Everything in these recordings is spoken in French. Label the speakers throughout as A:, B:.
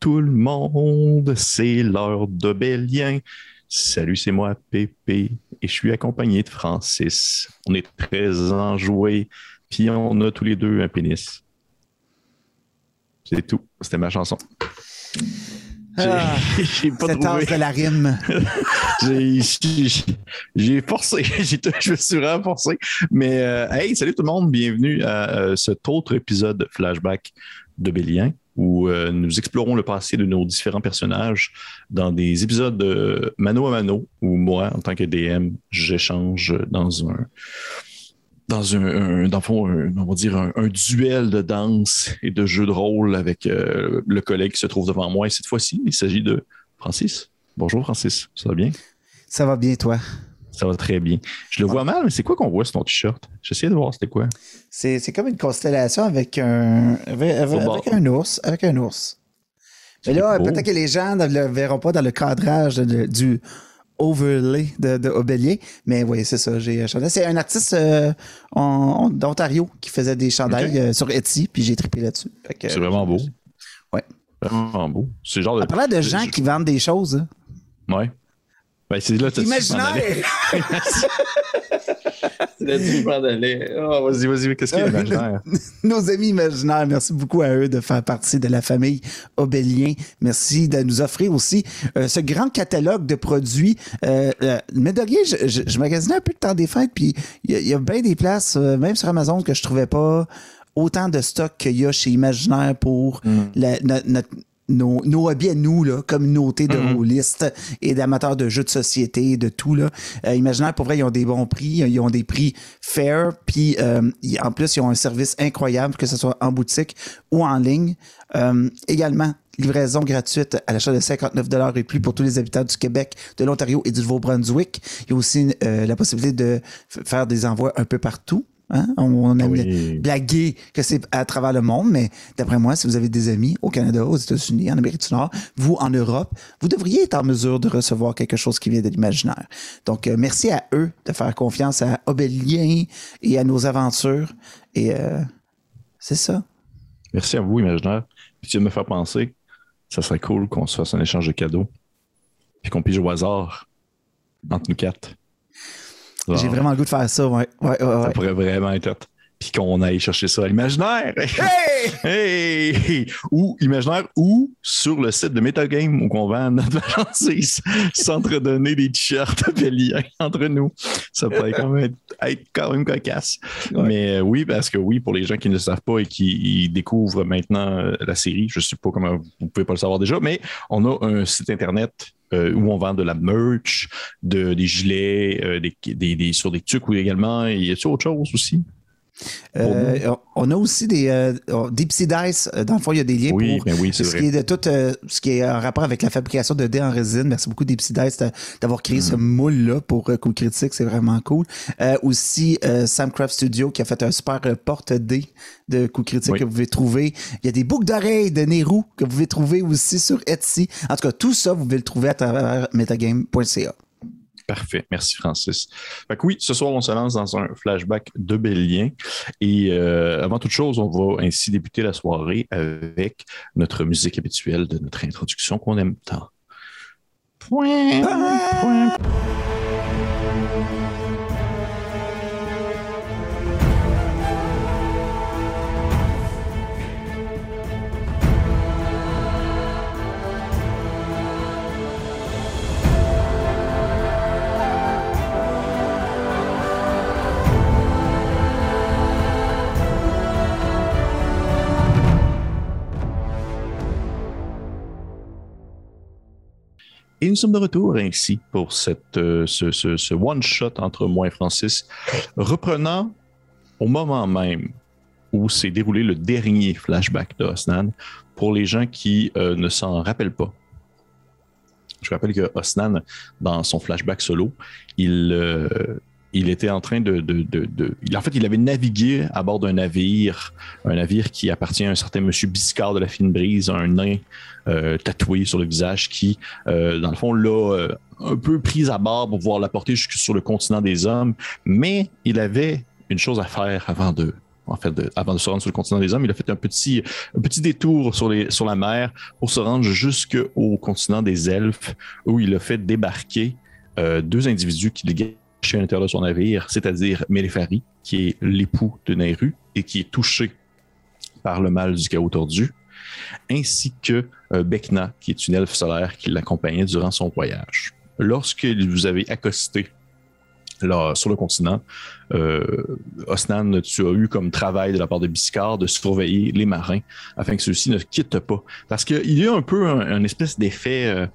A: tout le monde, c'est l'heure de Bélien. Salut, c'est moi, Pépé, et je suis accompagné de Francis. On est très enjoués, puis on a tous les deux un pénis. C'est tout, c'était ma chanson.
B: Ah,
A: J'ai pas
B: cette
A: trouvé.
B: tasse de la rime.
A: J'ai- forcé, je me suis vraiment forcé. Mais euh, hey, salut tout le monde, bienvenue à euh, cet autre épisode de Flashback de Bélien où euh, nous explorons le passé de nos différents personnages dans des épisodes de mano à mano où moi, en tant que DM, j'échange dans un dans un, un- dans fond, on va dire un duel de danse et de jeu de rôle avec euh, le collègue qui se trouve devant moi. Et cette fois-ci, il s'agit de Francis. Bonjour Francis, ça va bien?
B: Ça va bien, toi?
A: Ça va très bien. Je le vois mal, mais c'est quoi qu'on voit sur ton t-shirt? J'essayais de voir c'était quoi?
B: C'est c'est comme une constellation avec un, avec, avec-
A: Football.
B: avec un ours. Avec un ours. Mais là, peut-être que les gens ne le verront pas dans le cadrage de- du overlay de, de Obélier. Mais oui, c'est ça. J'ai chanté. C'est un artiste euh, en- en- d'Ontario qui faisait des chandails euh, sur Etsy, puis j'ai trippé là-dessus. Que-
A: C'est vraiment beau.
B: Ouais.
A: Vraiment beau. C'est genre de.
B: En parlant de gens
A: je-
B: qui vendent des choses, hein.
A: Ouais. Ben, c'est là,
B: imaginaire!
A: Oh, vas-y, vas-y, qu'est-ce qu'il y a? D'imaginaire?
B: Nos amis imaginaires, merci beaucoup à eux de faire partie de la famille Obélien. Merci de nous offrir aussi euh, ce grand catalogue de produits. Euh, euh, mais de rien, je, je, je magasinais un peu le temps des fêtes, puis il y, a- il y a bien des places, euh, même sur Amazon, que je trouvais pas autant de stock qu'il y a chez Imaginaire pour la- no- notre- nos, nos hobbies à nous, là, communauté de rôlistes et d'amateurs de jeux de société, de tout. Là. Euh, Imaginaire, pour vrai, ils ont des bons prix, ils ont des prix fair, puis euh, en plus, ils ont un service incroyable, que ce soit en boutique ou en ligne. Euh, également, livraison gratuite à l'achat de 59 et plus pour tous les habitants du Québec, de l'Ontario et du Nouveau-Brunswick. Il y a aussi euh, la possibilité de faire des envois un peu partout. Hein? On, on aime
A: Oui.
B: blaguer que c'est à travers le monde, mais d'après moi, si vous avez des amis au Canada, aux États-Unis, en Amérique du Nord, vous en Europe, vous devriez être en mesure de recevoir quelque chose qui vient de l'imaginaire. Donc, euh, merci à eux de faire confiance à Obélien et à nos aventures. Et euh, c'est ça.
A: Merci à vous, Imaginaire. Puis tu viens de me faire penser, ça serait cool qu'on se fasse un échange de cadeaux. Puis qu'on pige au hasard entre nous quatre.
B: J'ai vraiment le goût de faire ça. Ouais, ouais, ouais,
A: Ça
B: ouais.
A: pourrait vraiment être. Puis qu'on aille chercher ça à l'imaginaire. Hey! Ou imaginaire ou sur le site de Metagame où on vend notre franchise s'entredonner des t-shirts appeliens entre nous. Ça pourrait quand même être, être quand même cocasse.
B: Ouais.
A: Mais euh, oui, parce que oui, pour les gens qui ne le savent pas et qui découvrent maintenant euh, la série, je ne sais pas comment vous pouvez pas le savoir déjà, mais on a un site internet euh, où on vend de la merch, de, des gilets, euh, des, des, des- sur des tucs ou également. Il y a autre chose aussi?
B: Euh, on a aussi des euh, Deep Sea Dice. Euh, Dans le fond, il y a des liens
A: Oui,
B: pour
A: ben oui,
B: ce
A: vrai.
B: qui est de tout euh, ce qui est en rapport avec la fabrication de dés en résine. Merci beaucoup Deep Sea Dice d'a- d'avoir créé ce
A: Mm.
B: moule-là pour Coup Critique. C'est vraiment cool. Aussi, Samcraft Studio qui a fait un super porte-dés de Coup Critique
A: Oui.
B: que vous pouvez trouver. Il y a des boucles d'oreilles de Nehru que vous pouvez trouver aussi sur Etsy. En tout cas, tout ça, vous pouvez le trouver à travers metagame.ca.
A: Parfait. Merci, Francis. Fait que oui, ce soir, on se lance dans un flashback de Bélien. Et euh, avant toute chose, on va ainsi débuter la soirée avec notre musique habituelle de notre introduction qu'on aime tant. Point, point. Et nous sommes de retour ainsi pour cette, euh, ce, ce- one-shot entre moi et Francis, reprenant au moment même où s'est déroulé le dernier flashback de Osnan, pour les gens qui euh, ne s'en rappellent pas. Je rappelle que Osnan, dans son flashback solo, il, euh, il était en train de, de, de, de- En fait, il avait navigué à bord d'un navire, un navire qui appartient à un certain monsieur Biscard de la fine brise, un nain euh, tatoué sur le visage qui, euh, dans le fond, l'a euh, un peu pris à bord pour pouvoir la porter jusque sur le continent des hommes. Mais il avait une chose à faire avant de en fait, avant de se rendre sur le continent des hommes, il a fait un petit, un petit détour sur, les, sur la mer pour se rendre jusqu'au continent des elfes, où il a fait débarquer euh, deux individus qui à l'intérieur de son navire, c'est-à-dire Mélépharie, qui est l'époux de Nairu et qui est touché par le mal du chaos tordu, ainsi que euh, Bekna, qui est une elfe solaire qui l'accompagnait durant son voyage. Lorsque vous avez accosté là, sur le continent, euh, Osnan, tu as eu comme travail de la part de Biscard de surveiller les marins afin que ceux-ci ne quittent pas. Parce qu'il y a un peu un, espèce d'effet, euh,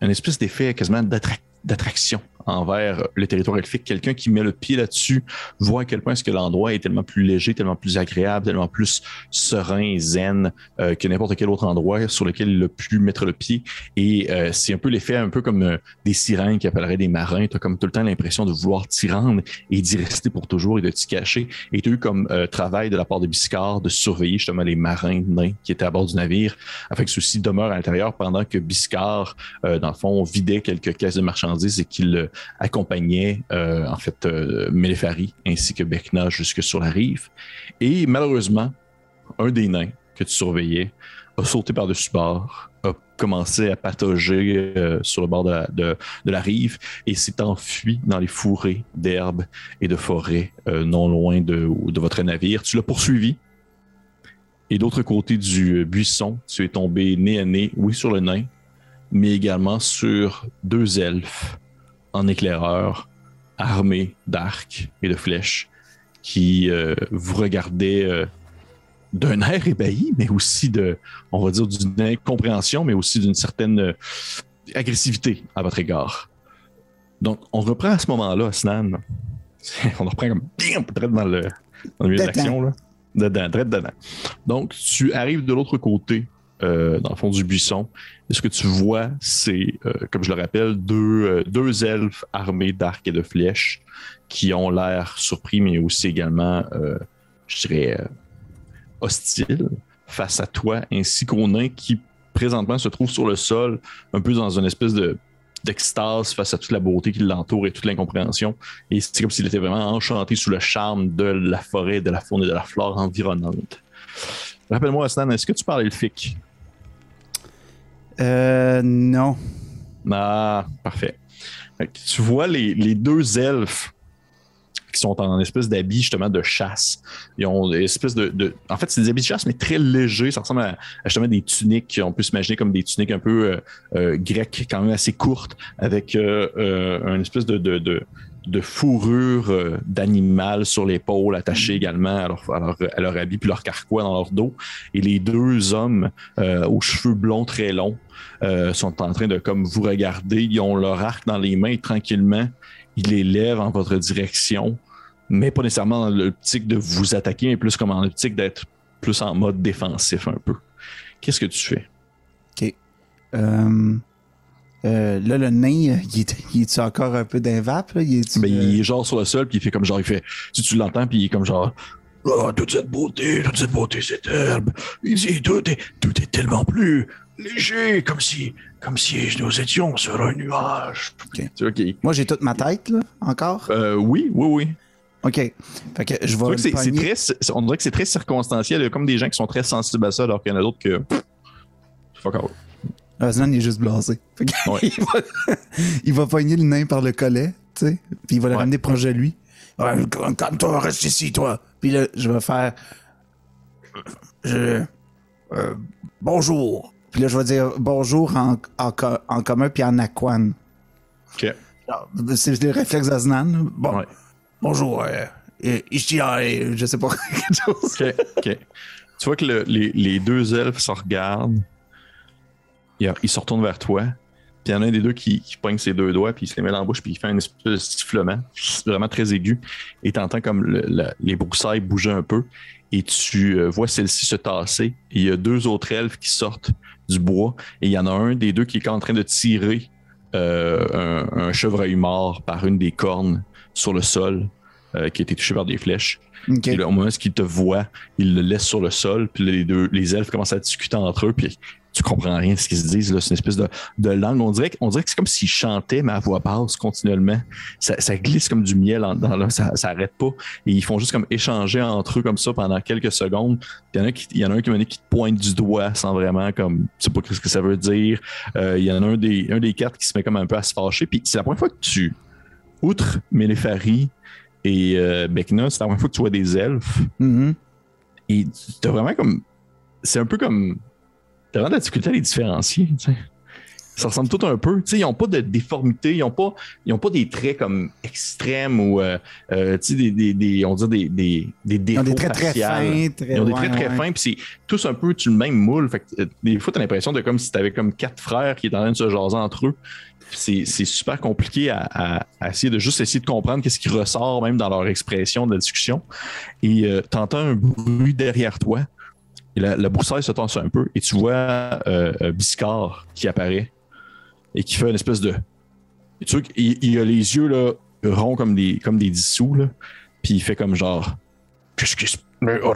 A: un espèce d'effet quasiment d'attraction envers le territoire elfique. Quelqu'un qui met le pied là-dessus voit à quel point est-ce que l'endroit est tellement plus léger, tellement plus agréable, tellement plus serein, zen euh, que n'importe quel autre endroit sur lequel il a pu mettre le pied. Et euh, c'est un peu l'effet un peu comme euh, des sirènes qui appelleraient des marins. Tu as comme tout le temps l'impression de vouloir t'y rendre et d'y rester pour toujours et de t'y cacher. Et tu as eu comme travail de la part de Biscard de surveiller justement les marins nains qui étaient à bord du navire afin que ceux-ci demeurent à l'intérieur pendant que Biscard, dans le fond, vidait quelques caisses de marchandises et qu'il accompagnait euh, en fait euh, ainsi que Bekna jusque sur la rive. Et malheureusement, un des nains que tu surveillais a sauté par-dessus bord, a commencé à patauger euh, sur le bord de la, rive et s'est enfui dans les fourrés d'herbes et de forêts non loin de, de votre navire. Tu l'as poursuivi. Et d'autre côté du buisson, tu es tombé nez à nez, oui, sur le nain, mais également sur deux elfes en éclaireur, armé d'arcs et de flèches, qui euh, vous regardaient euh, d'un air ébahi, mais aussi de, on va dire, d'une incompréhension, mais aussi d'une certaine euh, agressivité à votre égard. Donc, on reprend à ce moment-là, Snan. On reprend comme dans le, dans le milieu de l'action. Dedans, dedans. Donc, tu arrives de l'autre côté euh, dans le fond du buisson. Et ce que tu vois, c'est, euh, comme je le rappelle, deux, euh, deux elfes armés d'arcs et de flèches qui ont l'air surpris, mais aussi également, je dirais, hostiles face à toi, ainsi qu'au nain qui présentement se trouve sur le sol, un peu dans une espèce de d'extase face à toute la beauté qui l'entoure et toute l'incompréhension. Et c'est comme s'il était vraiment enchanté sous le charme de la forêt, de la faune et de la flore environnante. Rappelle-moi, Stan, est-ce que tu parles elfique?
B: Euh, non.
A: Ah, parfait. Tu vois les, deux elfes qui sont en espèce d'habits justement de chasse. Ils ont des espèces de, En fait, c'est des habits de chasse, mais très légers. Ça ressemble à, justement des tuniques. On peut s'imaginer comme des tuniques un peu euh, euh, grecques, quand même assez courtes, avec euh, une espèce de, de, de fourrure euh, d'animal sur l'épaule, attachée également à leur, à, leur, habit puis leur carquois dans leur dos. Et les deux hommes euh, aux cheveux blonds très longs euh, sont en train de comme vous regarder. Ils ont leur arc dans les mains tranquillement. Ils les lèvent en votre direction, mais pas nécessairement dans l'optique de vous attaquer, mais plus comme en l'optique d'être plus en mode défensif un peu. Qu'est-ce que tu fais?
B: OK. Euh, là, le nain, il est, il est encore un peu d'un vape?
A: Il, est, ben, il est genre sur le sol, puis il fait comme genre, il fait, si tu l'entends, puis il est comme genre, oh, toute cette beauté, toute cette beauté, cette herbe. Dit, tout est, tout est tellement plus léger, comme si, comme si nous étions sur un nuage.
B: OK. Moi, j'ai toute ma tête, là, encore?
A: Euh, oui, oui, oui.
B: OK. Fait que je vois.
A: C'est très, on dirait que c'est très circonstanciel. Il y a comme des gens qui sont très sensibles à ça, alors qu'il y en a d'autres que. Fuck out.
B: Aslan, il est juste blasé. il, va, pogner le nain par le collet, tu sais, puis il va le ramener proche de lui. Calme-toi, reste ici, toi. Puis là, je vais faire. Je. Euh, bonjour. Puis là, je vais dire bonjour en, en, commun puis en aquan.
A: OK.
B: C'est le réflexe d'Aznan. Bon. Bonjour. Euh, ici, euh, je sais pas quelque chose.
A: OK. OK. Tu vois que les, les, deux elfes se regardent il, se retourne vers toi. Puis il y en a un des deux qui, qui poigne ses deux doigts, puis il se les met dans la bouche, puis il fait un espèce de sifflement, vraiment très aigu. Et tu entends comme les broussailles bouger un peu. Et tu euh, vois celle-ci se tasser. Et il y a deux autres elfes qui sortent du bois. Et il y en a un des deux qui est en train de tirer euh, un, chevreuil mort par une des cornes sur le sol, euh, qui a été touché par des flèches. Et au moment où il te voit, il le laisse sur le sol. Puis les deux, les elfes commencent à discuter entre eux. Puis tu comprends rien de ce qu'ils se disent. C'est une espèce de, de langue. On dirait, on dirait que c'est comme s'ils chantaient, mais à voix basse continuellement. Ça, ça glisse comme du miel en dedans, là. Ça, ça arrête pas. Et ils font juste comme échanger entre eux comme ça pendant quelques secondes. Il y en a, qui, il y en a un qui, qui te pointe du doigt sans vraiment comme, tu sais pas ce que ça veut dire. Euh, il y en a un des, un des quatre qui se met comme un peu à se fâcher. Puis c'est la première fois que tu, outre Mélépharie et euh, Bekna, c'est la première fois que tu vois des elfes.
B: Mhm.
A: Et tu as vraiment comme. C'est un peu comme. T'as vraiment de la difficulté à les différencier. Ça ressemble tout un peu. Ils n'ont pas de déformité, ils n'ont pas, ils ont pas des traits comme extrêmes ou euh, euh, des, des, des- on dirait des, des, des
B: Ils
A: défauts
B: ont des traits très fins. Très,
A: Ils ont des traits très fins, puis c'est tous un peu le même moule. Fait que, euh, des fois, tu as l'impression de comme si tu avais comme quatre frères qui étaient en train de se jaser entre eux. C'est super compliqué à, à- à essayer de juste essayer de comprendre qu'est-ce qui ressort même dans leur expression de la discussion. Et euh, tu entends un bruit derrière toi. Et la, la broussaille se tense un peu et tu vois euh, euh, Biscard qui apparaît et qui fait une espèce de. et tu vois qu'il il a les yeux là, ronds comme des, comme des dissous. Là, puis il fait comme genre. Qu'est-ce qui se. Mais, oh,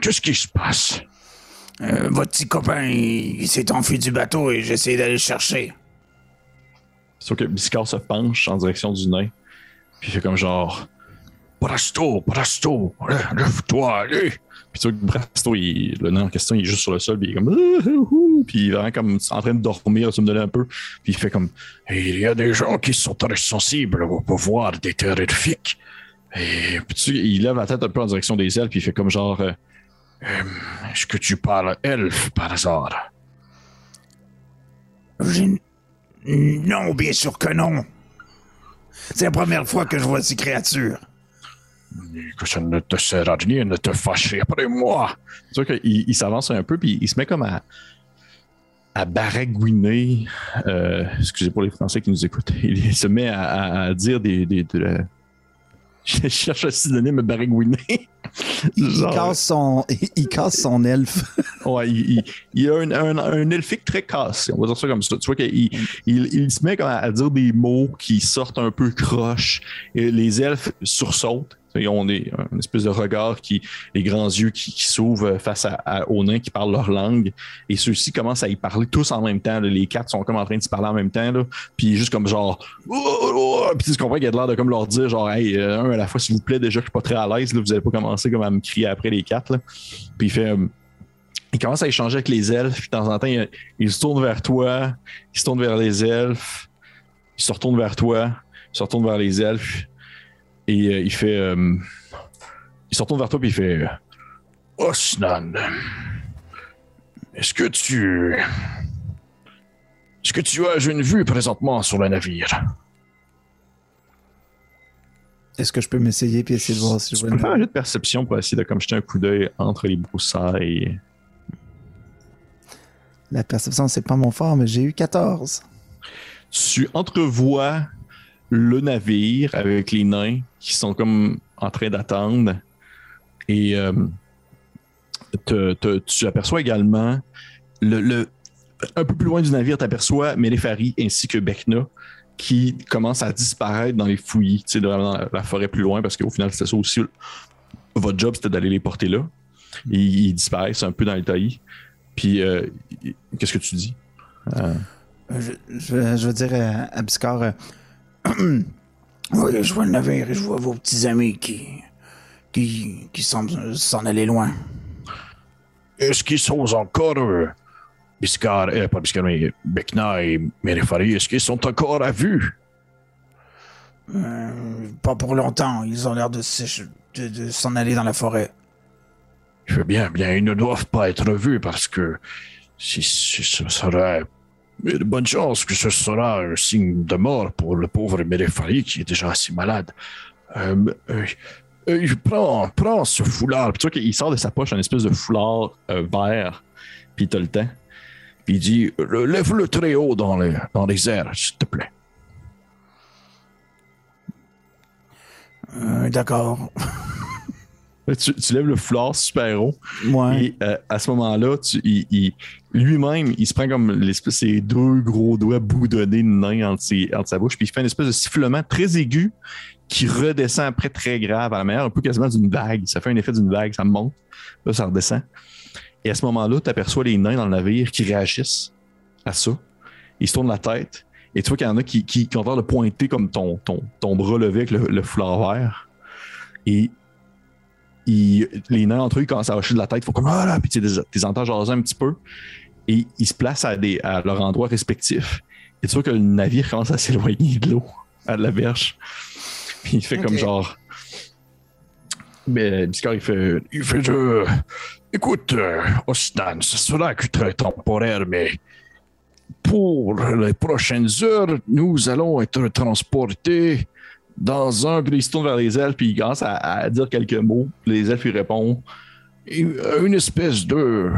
A: qu'est-ce qui se passe?
C: Euh, votre petit copain, il, il s'est enfui du bateau et j'essaie d'aller le chercher.
A: Sauf que Biscard se penche en direction du nain. Puis il fait comme genre. Brasto, Brasto, lève-toi, allez! Puis tu vois que Brasto, il- le nain en question, il est juste sur le sol, puis il est comme. Puis il est vraiment comme en train de dormir, tu me donner un peu. Puis il fait comme. Il y a des gens qui sont très sensibles au pouvoir des terrifiques. Et puis tu, il lève la tête un peu en direction des ailes, puis il fait comme genre. euh, Euh, Est-ce que tu parles elfe par hasard?
C: Non, bien sûr que non. C'est la première fois que je vois ces créatures.
A: Que ça ne te sert à rien de te fâcher après moi. Tu vois qu'il il s'avance un peu, puis il se met comme à, à baragouiner. euh, excusez pour les Français qui nous écoutent. Il se met à, à- à dire des. des de la- Je cherche un synonyme baragouiner.
B: Il, casse son, il, il casse son elfe.
A: Ouais, il, il- il a un, un, un elfique très cassé, on va dire ça comme ça. Tu vois qu'il il, il se met comme à, à dire des mots qui sortent un peu croche. Et les elfes sursautent. Ils ont une espèce de regard qui, les grands yeux qui, s'ouvrent face à, aux nains qui parlent leur langue. Et ceux-ci commencent à y parler tous en même temps. Les quatre sont comme en train de se parler en même temps. Là. Puis juste comme genre. Oh, oh, oh. Puis tu comprends qu'il a de l'air de comme leur dire genre, hey, euh, un à la fois, s'il vous plaît, déjà je suis pas très à l'aise, vous allez pas commencer comme à me crier après les quatre. Là. Puis il fait. euh, il commence à échanger avec les elfes, puis de temps en temps, il, il se tourne vers toi, il se tourne vers les elfes, il se retourne vers toi, il se retourne vers les elfes, et euh, il fait. euh, il se retourne vers toi, puis il fait. Osnan, est-ce que tu. Est-ce que tu as une vue présentement sur le navire?
B: Est-ce que je peux m'essayer puis essayer de voir si je vois
A: peux faire un
B: une...
A: jeu de perception pour essayer de comme jeter un coup d'œil entre les broussailles.
B: La perception, c'est pas mon fort, mais j'ai eu 14.
A: tu entrevois le navire avec les nains qui sont comme en train d'attendre. Et euh, tu aperçois également le, un peu plus loin du navire, tu aperçois Mélépharie ainsi que Bekna qui commencent à disparaître dans les fouillis, dans la, forêt plus loin, parce qu'au final, c'était ça aussi. Votre job, c'était d'aller les porter là. Ils disparaissent un peu dans les taillis. Puis, euh, qu'est-ce que tu dis? Euh,
B: Je, je, je veux dire à, euh,
C: Oui, je vois le navire et je vois vos petits amis qui. qui. qui semblent s'en aller loin.
A: Est-ce qu'ils sont encore euh, euh, pas mais Bekna et est-ce qu'ils sont encore à vue?
C: Euh, pas pour longtemps, ils ont l'air de s'en aller dans la forêt.
A: Je veux bien, bien, ils ne doivent pas être vus parce que si, si ce serait il a de bonnes chances que ce sera un signe de mort pour le pauvre Mérifari qui est déjà assez malade. Euh, euh, euh, prends, ce foulard. Puis tu qu'il sort de sa poche un espèce de foulard euh, vert, puis il le temps. Puis il dit Le- Lève-le très haut dans les, dans les airs, s'il te plaît.
C: Euh, D'accord.
A: Tu, tu lèves le foulard super haut.
B: ouais.
A: Et euh, à ce moment-là, tu- il- il- lui-même, il se prend comme l'espèce ses deux gros doigts boudonnés de nain entre, ses- entre sa bouche, puis il fait une espèce de sifflement très aigu qui redescend après très grave à la manière un peu quasiment d'une vague. Ça fait un effet d'une vague, ça monte, là ça redescend. Et à ce moment-là, tu aperçois les nains dans le navire qui réagissent à ça. Ils se tournent la tête. Et tu vois qu'il y en a qui, qui, qui ont l'air de pointer comme ton, ton, ton bras levé avec le, le foulard vert. Et ils- les nains entre eux ils commencent à hocher de la tête. Ils font comme Ah là! Puis tu les entends jaser un petit peu. Et ils se placent à, des, à leur endroit respectif. Et tu vois que le navire commence à s'éloigner de l'eau, à la berge. Puis il fait comme genre. Mais Biscard, il fait.
D: Il fait de... Écoute, euh, Ostan, ce sera que très temporaire, mais pour les prochaines heures, nous allons être transportés
A: dans un, puis il se tourne vers les elfes, puis il commence à, à dire quelques mots. Les elfes, ils répondent.
D: une une espèce de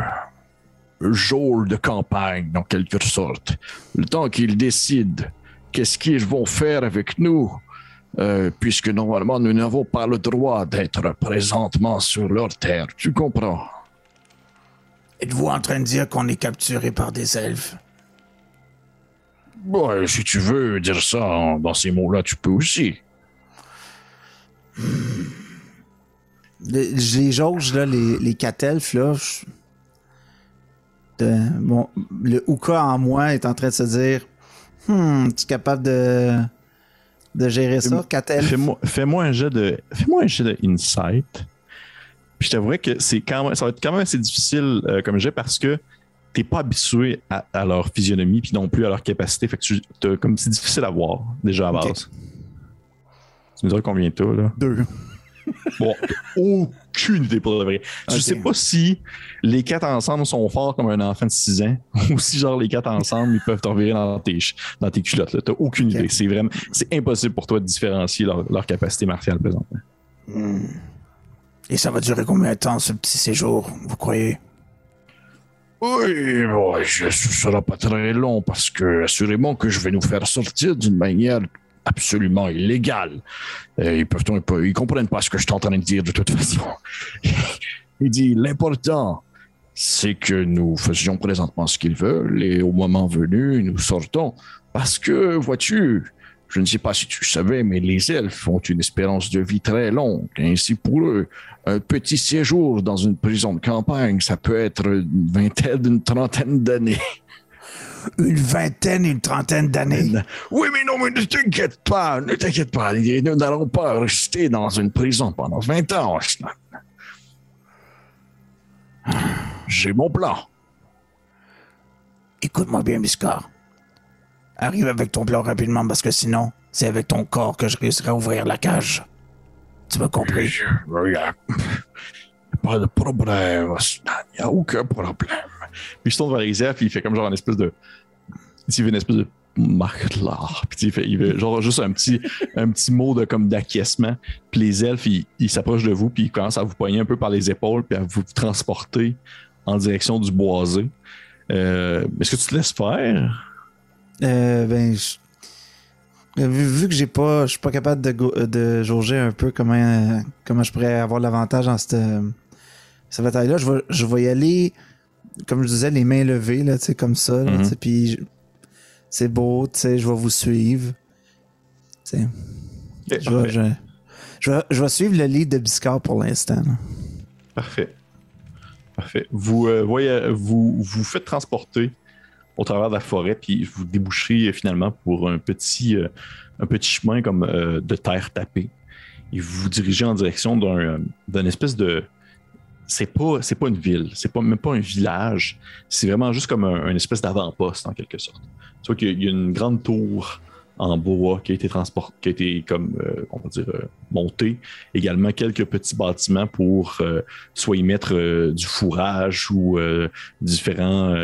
D: geôle de campagne, en quelque sorte. Le temps qu'ils décident qu'est-ce qu'ils vont faire avec nous, euh, puisque normalement nous n'avons pas le droit d'être présentement sur leur terre. Tu comprends?
C: Êtes-vous en train de dire qu'on est capturé par des elfes?
D: Ouais, si tu veux dire ça dans ces mots-là, tu peux aussi.
B: Les, les jauges, là, les, les quatre elfes, là, je- de- bon, le Ouka en moi est en train de se dire Hmm, tu es capable de, de gérer ça, elfes?
A: Fais-moi un jet de. Fais-moi un jet de insight. Puis je t'avouerais que c'est quand même, ça va être quand même assez difficile euh, comme jet parce que t'es pas habitué à, à leur physionomie puis non plus à leur capacité. Fait que tu, t'as- comme c'est difficile à voir déjà à base. Tu me diras combien t'as là?
B: Deux.
A: Bon, aucune idée pour de vrai. Je
B: Ok.
A: sais pas si les quatre ensemble sont forts comme un enfant de 6 ans ou si genre les quatre ensemble ils peuvent t'en virer dans tes, dans tes culottes. là. T'as aucune idée. C'est vraiment c'est impossible pour toi de différencier leur, leur capacité martiale présentement.
C: Hmm. Et ça va durer combien de temps, ce petit séjour, vous croyez?
D: Oui, bon, je- ce sera pas très long parce que assurément que je vais nous faire sortir d'une manière absolument illégale. Euh, ils, peuvent- ils comprennent pas ce que je suis en train de dire de toute façon. Il dit l'important, c'est que nous faisions présentement ce qu'ils veulent et au moment venu, nous sortons. Parce que, vois-tu, je ne sais pas si tu savais, mais les elfes ont une espérance de vie très longue. Ainsi, pour eux, un petit séjour dans une prison de campagne, ça peut être une vingtaine, une trentaine d'années.
C: Une vingtaine, une trentaine d'années.
D: Oui, mais non, mais ne t'inquiète pas, ne t'inquiète pas. Nous n'allons pas rester dans une prison pendant 20 ans. Osnan. J'ai mon plan.
C: Écoute-moi bien, Biscard. Arrive avec ton plan rapidement parce que sinon, c'est avec ton corps que je réussirai à ouvrir la cage. Tu m'as compris?
D: Pas de problème, Osnan. Il n'y a aucun problème.
A: Puis se tourne vers elfes, puis il fait comme genre une espèce de. Il fait une espèce de marque. Puis il fait, il genre juste un petit, un petit mot de comme d'acquiescement. Puis les elfes, ils s'approchent de vous, puis ils commencent à vous poigner un peu par les épaules, puis à vous transporter en direction du boisé. Euh, Est-ce que tu te laisses faire?
B: Euh, ben, je- vu, que j'ai pas, je suis pas capable de, euh, de jauger un peu comment, comment je pourrais avoir l'avantage dans cette, cette bataille-là, je vais, je vais y aller, comme je disais, les mains levées, là, comme ça. là,
A: Mhm.
B: Puis c'est beau, tu sais, je vais vous suivre. Sais, je, vais, je, je vais, je vais suivre le lead de Biscard pour l'instant.
A: Parfait. Parfait. Vous, euh, voyez, vous vous faites transporter au travers de la forêt, puis vous débouchez euh, finalement pour un petit, euh, un petit chemin comme euh, de terre tapée. Et vous vous dirigez en direction d'un d'une espèce de. C'est pas, pas une ville, c'est pas, même pas un village, c'est vraiment juste comme un, une espèce d'avant-poste en quelque sorte. Tu vois qu'il y a- une grande tour en bois qui a été comme, euh, on va dire, euh, montée. Également quelques petits bâtiments pour euh, soit y mettre du fourrage ou différents,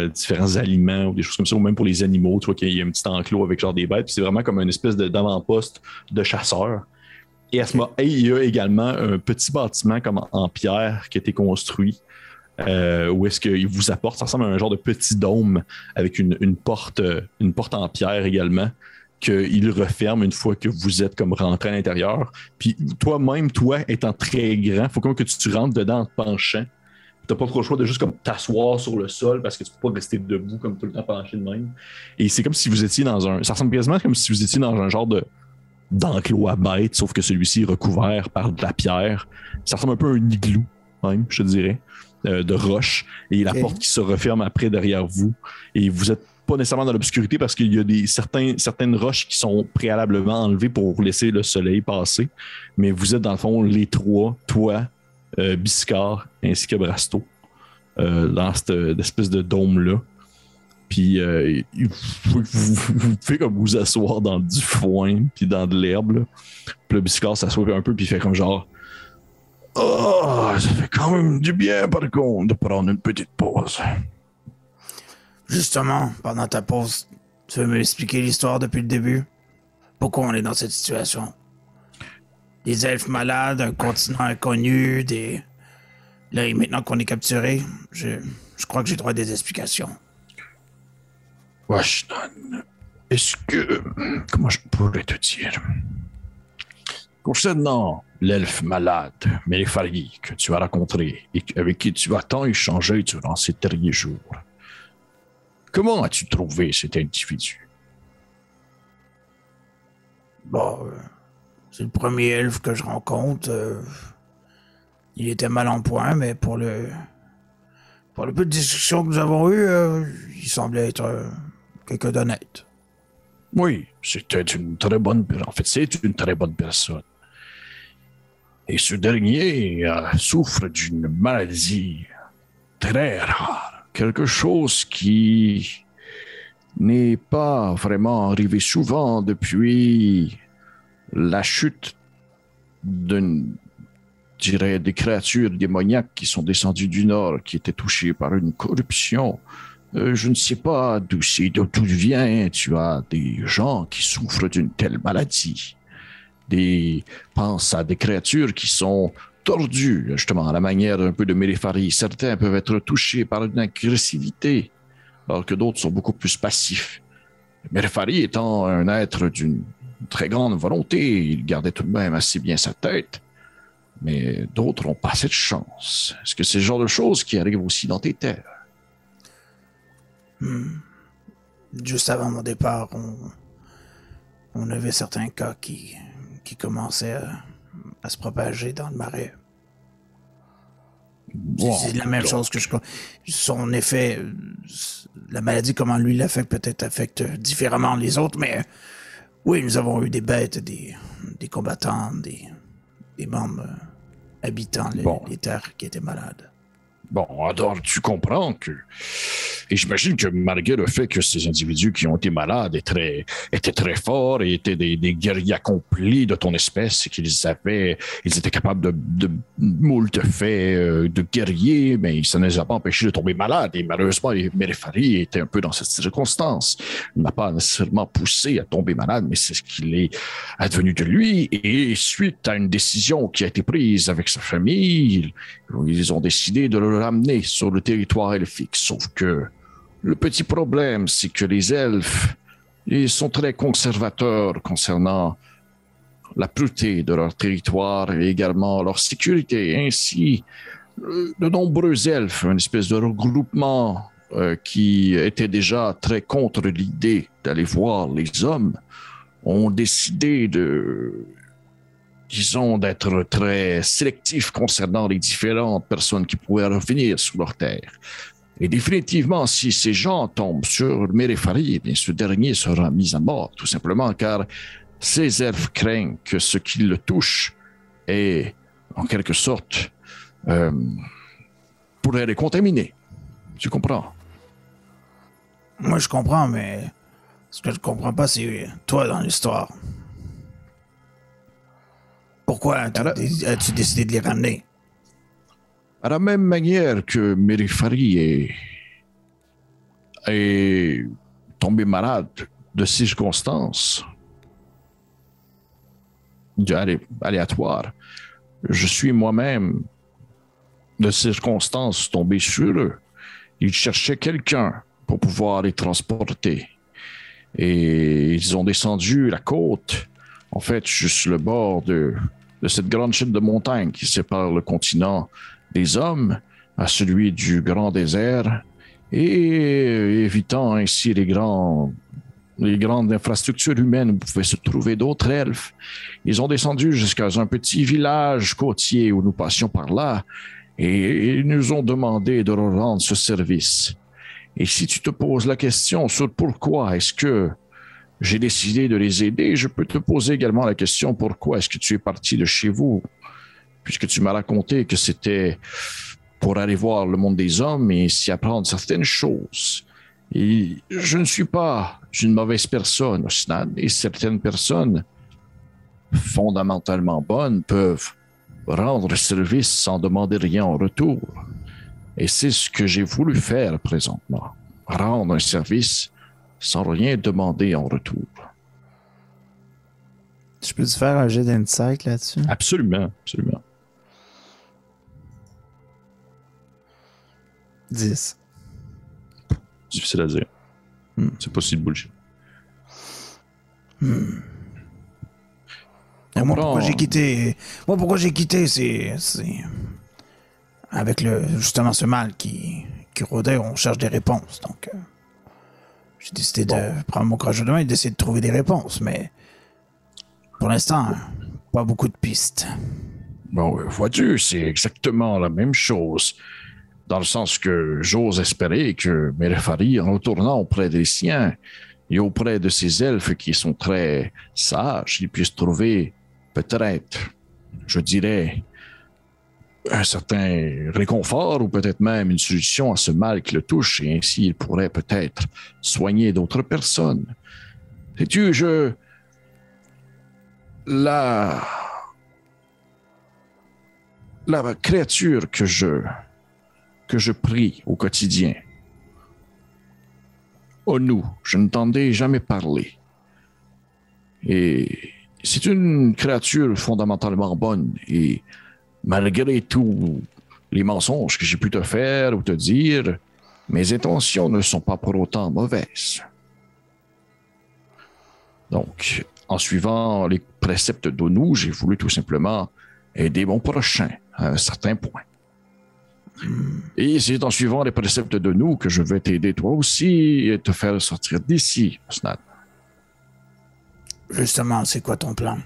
A: aliments ou des choses comme ça, ou même pour les animaux. Tu vois qu'il y a un petit enclos avec genre des bêtes. C'est vraiment comme une espèce de- d'avant-poste de chasseurs. Et à ce moment, et il y a également un petit bâtiment comme en, pierre qui a été construit. euh, où est-ce qu'il vous apporte, ça ressemble à un genre de petit dôme avec une, porte, euh, une porte en pierre également, qu'il referme une fois que vous êtes comme rentré à l'intérieur. Puis toi-même, toi, étant très grand, faut comme que tu, rentres dedans en te penchant. T'as pas trop le choix de juste comme t'asseoir sur le sol parce que tu peux pas rester debout comme tout le temps penché de même. Et c'est comme si vous étiez dans un. Ça ressemble quasiment comme si vous étiez dans un genre de d'enclos à bêtes, sauf que celui-ci est recouvert par de la pierre. Ça ressemble un peu à un igloo, même, je dirais. euh, de roche et la porte qui se referme après derrière vous. Et vous êtes pas nécessairement dans l'obscurité parce qu'il y a des, certains, certaines roches qui sont préalablement enlevées pour laisser le soleil passer. Mais vous êtes dans le fond les trois, toi, euh, Biscard ainsi que Brasto, euh, dans cette espèce de dôme-là. Puis euh, vous, comme vous asseoir dans du foin puis dans de l'herbe. Puis le Biscard s'assoit un peu puis fait comme genre
D: Oh, ça fait quand même du bien, par contre, de prendre une petite pause.
B: Justement, pendant ta pause, tu veux m'expliquer l'histoire depuis le début? Pourquoi on est dans cette situation? Des elfes malades, un continent inconnu, des... Là, maintenant qu'on est capturé, je, je crois que j'ai droit à des explications.
D: Washington, est-ce que. Comment je pourrais te dire? Concernant l'elfe malade, Mélépharie, que tu as rencontré et avec qui tu as tant échangé durant ces derniers jours, comment as-tu trouvé cet individu?
B: Bon, euh, c'est le premier elfe que je rencontre. euh, il était mal en point, mais pour le... Pour le peu de discussion que nous avons eu, euh, il semblait être quelqu'un d'honnête.
D: Oui, c'était une très bonne En fait, c'est une très bonne personne. Et ce dernier euh, souffre d'une maladie très rare. Quelque chose qui n'est pas vraiment arrivé souvent depuis la chute d'une, dirais, des créatures démoniaques qui sont descendues du nord, qui étaient touchées par une corruption euh, je ne sais pas d'où c'est, d'où vient. Tu as des gens qui souffrent d'une telle maladie. Des, pense à des créatures qui sont tordues, justement, à la manière un peu de Mélépharie. Certains peuvent être touchés par une agressivité, alors que d'autres sont beaucoup plus passifs. Mélépharie étant un être d'une très grande volonté, il gardait tout de même assez bien sa tête. Mais d'autres n'ont pas cette chance. Est-ce que c'est le genre de choses qui arrivent aussi dans tes terres?
B: Juste avant mon départ, on, on avait certains cas qui, qui commençaient à, à se propager dans le marais. C'est- C'est la même chose que je. Son effet, euh, la maladie, comment lui l'affecte, peut-être affecte différemment les autres, mais oui, nous avons eu des bêtes, des, des combattants, des, des membres euh, habitant les,
D: Bon.
B: les terres qui étaient malades.
D: Bon, alors tu comprends que. Et j'imagine que malgré le fait que ces individus qui ont été malades étaient très, étaient très forts et étaient des, guerriers accomplis de ton espèce et qu'ils avaient, ils étaient capables de, de moult faits euh, de guerriers, mais ça ne les a pas empêchés de tomber malades. Et malheureusement, Mérefari était un peu dans cette circonstance. Il n'a pas nécessairement poussé à tomber malade, mais c'est ce qu'il est advenu de lui. Et suite à une décision qui a été prise avec sa famille, ils ont décidé de le ramener sur le territoire elfique. Sauf que le petit problème, c'est que les elfes, ils sont très conservateurs concernant la pureté de leur territoire et également leur sécurité. Ainsi, de nombreux elfes, une espèce de regroupement euh, qui était déjà très contre l'idée d'aller voir les hommes, ont décidé de disons, d'être très sélectifs concernant les différentes personnes qui pourraient revenir sur leur terre. Et définitivement, si ces gens tombent sur Mérépharie, eh ce dernier sera mis à mort, tout simplement car ces elfes craignent que ce qui le touche est, en quelque sorte, euh, pourrait les contaminer. Tu comprends?
B: Moi, je comprends, mais ce que je comprends pas, c'est toi dans l'histoire. Pourquoi as-tu décidé de les ramener?
D: À la même manière que Mérifari est, est tombé malade de circonstances aléatoires, je suis moi-même de circonstances tombé sur eux. Ils cherchaient quelqu'un pour pouvoir les transporter. Et ils ont descendu la côte, en fait, juste le bord de, de cette grande chaîne de montagnes qui sépare le continent des hommes à celui du grand désert et évitant ainsi les, grandes infrastructures humaines où pouvaient se trouver d'autres elfes. Ils ont descendu jusqu'à un petit village côtier où nous passions par là et ils nous ont demandé de leur rendre ce service. Et si tu te poses la question sur pourquoi est-ce que j'ai décidé de les aider, je peux te poser également la question pourquoi est-ce que tu es parti de chez vous, puisque tu m'as raconté que c'était pour aller voir le monde des hommes et s'y apprendre certaines choses. Et je ne suis pas une mauvaise personne, Osnan, et certaines personnes fondamentalement bonnes peuvent rendre service sans demander rien en retour. Et c'est ce que j'ai voulu faire présentement. Rendre un service sans rien demander en retour.
B: Je peux te faire un jet d'insight là-dessus?
A: Absolument, absolument.
B: 10.
A: Difficile à dire.
B: Hmm.
A: C'est pas si de bullshit.
C: Et moi, pourquoi j'ai quitté? Moi, pourquoi j'ai quitté, c'est. c'est- Avec le, justement ce mal qui, qui rôdait, on cherche des réponses. Donc, euh, j'ai décidé de prendre mon courage de main et d'essayer de trouver des réponses. Mais pour l'instant, pas beaucoup de pistes.
D: Bon, euh, vois-tu, c'est exactement la même chose. Dans le sens que j'ose espérer que Merefari, en retournant auprès des siens et auprès de ces elfes qui sont très sages, ils puissent trouver peut-être, je dirais, un certain réconfort ou peut-être même une solution à ce mal qui le touche et ainsi il pourrait peut-être soigner d'autres personnes. Sais-tu, je... La la créature que je que je prie au quotidien. Oh nous, je ne t'en ai jamais parlé. Et c'est une créature fondamentalement bonne et malgré tous les mensonges que j'ai pu te faire ou te dire, mes intentions ne sont pas pour autant mauvaises. Donc, en suivant les préceptes d'Onu, j'ai voulu tout simplement aider mon prochain à un certain point. Et c'est en suivant les préceptes de nous que je vais t'aider toi aussi et te faire sortir d'ici, Osnan.
C: Justement, c'est quoi ton plan?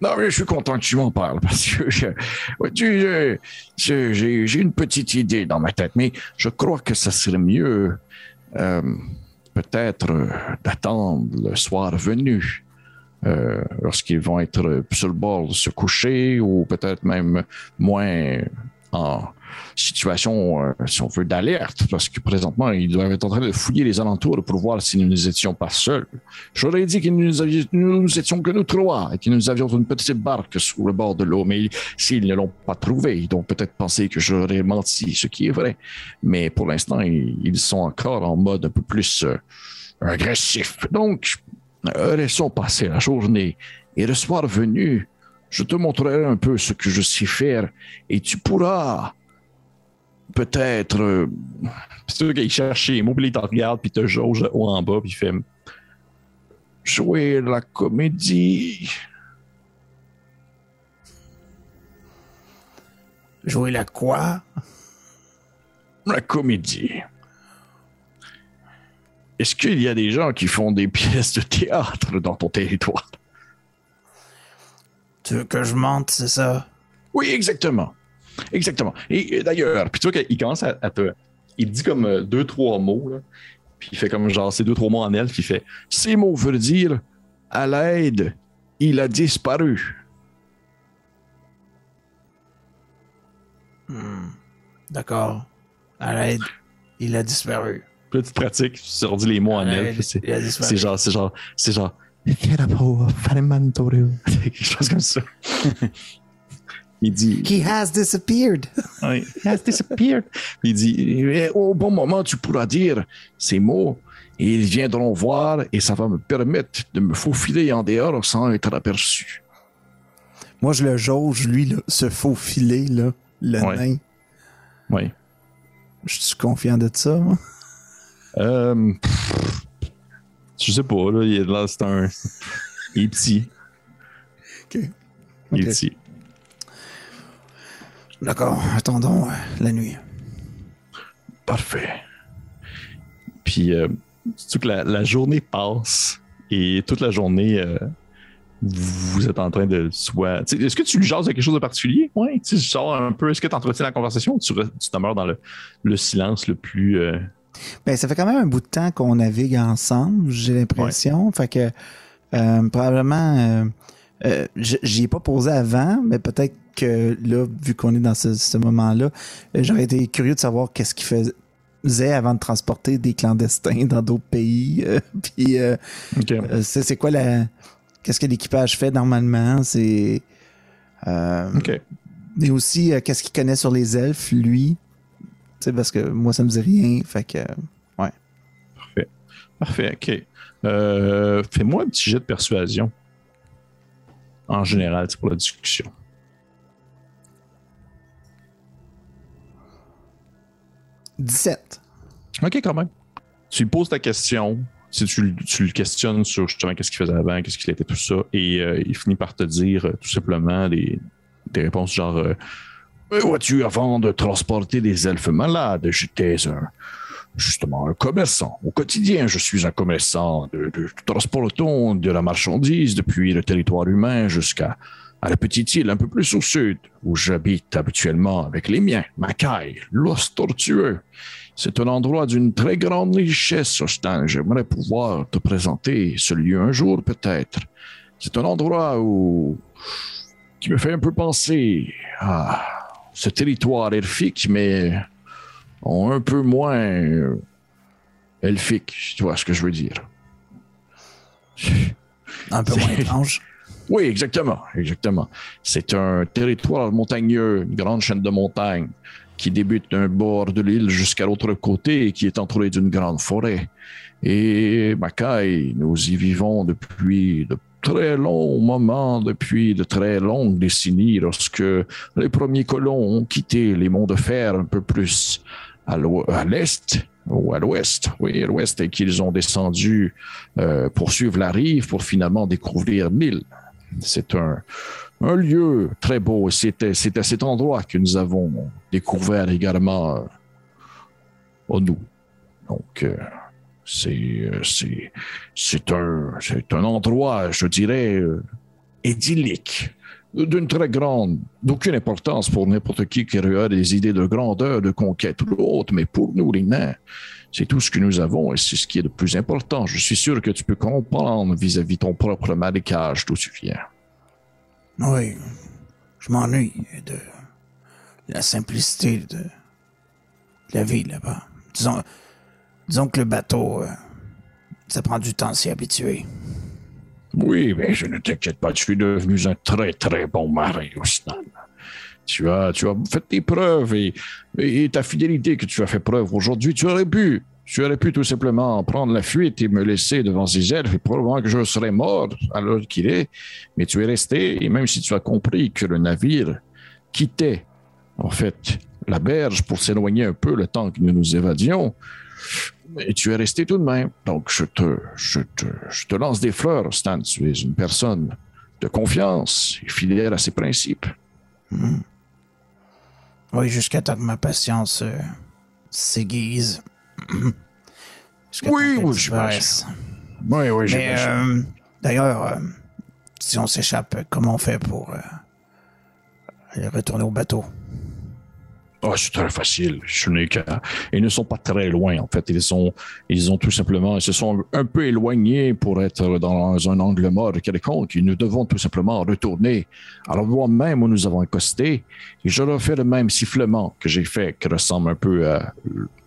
D: Non, mais je suis content que tu m'en parles parce que je- j'ai une petite idée dans ma tête, mais je crois que ça serait mieux euh, peut-être euh, d'attendre le soir venu. euh, lorsqu'ils vont être sur le bord se coucher ou peut-être même moins en situation, euh, si on veut, d'alerte, parce que présentement, ils doivent être en train de fouiller les alentours pour voir si nous n'étions pas seuls. J'aurais dit que nous, nous, étions que nous trois et que nous avions une petite barque sur le bord de l'eau, mais s'ils ne l'ont pas trouvé, ils ont peut-être pensé que j'aurais menti, ce qui est vrai. Mais pour l'instant, ils, sont encore en mode un peu plus euh, agressif. Donc, euh, laissons passer la journée et le soir venu, je te montrerai un peu ce que je sais faire et tu pourras peut-être euh,
A: C'est sûr qu'il cherche les mots, puis il te regarde, puis te jauge haut en bas, puis il fait
D: jouer la comédie.
C: Jouer la quoi?
D: La comédie. Est-ce qu'il y a des gens qui font des pièces de théâtre dans ton territoire?
C: Tu veux que je mente, c'est ça?
D: Oui, exactement. Exactement. Et d'ailleurs,
A: Puis tu vois qu'il commence à, à te. Il dit comme euh, deux, trois mots, là. Puis il fait comme genre ces deux, trois mots en elfe, puis il fait
D: ces mots veulent dire à l'aide, il a disparu.
C: D'accord. À l'aide, il a disparu.
A: Là, tu pratiques, tu les mots en elfe. C'est
C: il a disparu.
A: c'est genre, Quelque chose comme ça. il dit.
B: He has disappeared.
A: Oui, he has disappeared. Il dit.
D: Et au bon moment, tu pourras dire ces mots et ils viendront voir et ça va me permettre de me faufiler en dehors sans être aperçu.
B: Moi, je le jauge, lui, là, ce faux filet, là, le
A: Ouais.
B: nain.
A: Oui.
B: Je suis confiant de ça, moi.
A: Euh, je sais pas, là, il est là, c'est un. Il est petit.
B: OK.
A: Il est petit.
C: D'accord, attendons euh, la nuit.
D: Parfait.
A: Puis, euh, surtout que la, la journée passe et toute la journée, euh, vous êtes en train de soit. Est-ce que tu lui jases de quelque chose de particulier? Oui. Tu sors un peu. Est-ce que tu entretiens la conversation ou tu, re- tu demeures dans le, le silence le plus. euh,
B: Ben, ça fait quand même un bout de temps qu'on navigue ensemble, j'ai l'impression. Fait que euh, probablement, euh, euh, j'y ai pas posé avant, mais peut-être que là, vu qu'on est dans ce, ce moment-là, euh, j'aurais été curieux de savoir qu'est-ce qu'il faisait avant de transporter des clandestins dans d'autres pays. Puis, euh, c'est quoi la. Qu'est-ce que l'équipage fait normalement? C'est. et aussi, qu'est-ce qu'il connaît sur les elfes, lui? Sais, parce que moi, ça me dit rien. Fait que.
A: Parfait. OK. Euh, Fais-moi un petit jet de persuasion. En général, c'est pour la discussion.
B: « 17.
A: OK, quand même. Tu lui poses ta question. Si tu, tu le questionnes sur justement qu'est-ce qu'il faisait avant, qu'est-ce qu'il était, tout ça, et euh, il finit par te dire euh, tout simplement des, des réponses genre
D: Mais vois-tu, avant de transporter des elfes malades, j'étais un, justement un commerçant. Au quotidien, je suis un commerçant. De, de- transportons de la marchandise depuis le territoire humain jusqu'à la petite île un peu plus au sud, où j'habite habituellement avec les miens, Macaille, l'os tortueux. C'est un endroit d'une très grande richesse, Austin. J'aimerais pouvoir te présenter ce lieu un jour, peut-être. C'est un endroit où qui me fait un peu penser à ce territoire elfique, mais un peu moins euh, elfique, si tu vois ce que je veux dire.
C: Un peu moins étrange.
D: Oui, exactement, exactement. C'est un territoire montagneux, une grande chaîne de montagnes qui débute d'un bord de l'île jusqu'à l'autre côté et qui est entourée d'une grande forêt. Et Mackay, nous y vivons depuis de très longs moments, depuis de très longues décennies, lorsque les premiers colons ont quitté les monts de fer un peu plus à l'est ou à l'ouest, oui, à l'ouest, et qu'ils ont descendu euh, poursuivre la rive pour finalement découvrir l'île. C'est un, un lieu très beau. C'est à cet endroit que nous avons découvert également euh, Onu. Donc, euh, c'est euh, c'est un, un endroit, je dirais, euh, idyllique, d'une très grande, d'aucune importance pour n'importe qui qui aurait des idées de grandeur, de conquête ou autre, mais pour nous, les nains, c'est tout ce que nous avons et c'est ce qui est le plus important. Je suis sûr que tu peux comprendre vis-à-vis ton propre marécage d'où tu viens.
C: Oui, je m'ennuie de la simplicité de la vie là-bas. Disons, disons que le bateau, euh, ça prend du temps à s'y habituer.
D: Oui, mais je ne t'inquiète pas, tu es devenu un très très bon marin, Osnan. Tu as, tu as fait tes preuves et, et ta fidélité que tu as fait preuve aujourd'hui, tu aurais pu, tu aurais pu tout simplement prendre la fuite et me laisser devant ces elfes et probablement que je serais mort à l'heure qu'il est, mais tu es resté et même si tu as compris que le navire quittait en fait la berge pour s'éloigner un peu le temps que nous nous évadions, mais tu es resté tout de même. Donc, je te, je te, je te lance des fleurs, Stan. Tu es une personne de confiance et fidèle à ses principes.
C: Oui, jusqu'à temps que ma patience euh, s'aiguise.
D: Oui, oui,
C: disparaisse.
D: Oui, oui, j'imagine.
C: euh, d'ailleurs, euh, si on s'échappe, comment on fait pour euh, aller retourner au bateau?
D: Oh, c'est très facile. Ils ne sont pas très loin, en fait. Ils sont, ils ont tout simplement, ils se sont un peu éloignés pour être dans un angle mort quelconque. Nous devons tout simplement retourner à l'endroit même où nous avons accosté. Et je refais le même sifflement que j'ai fait, qui ressemble un peu à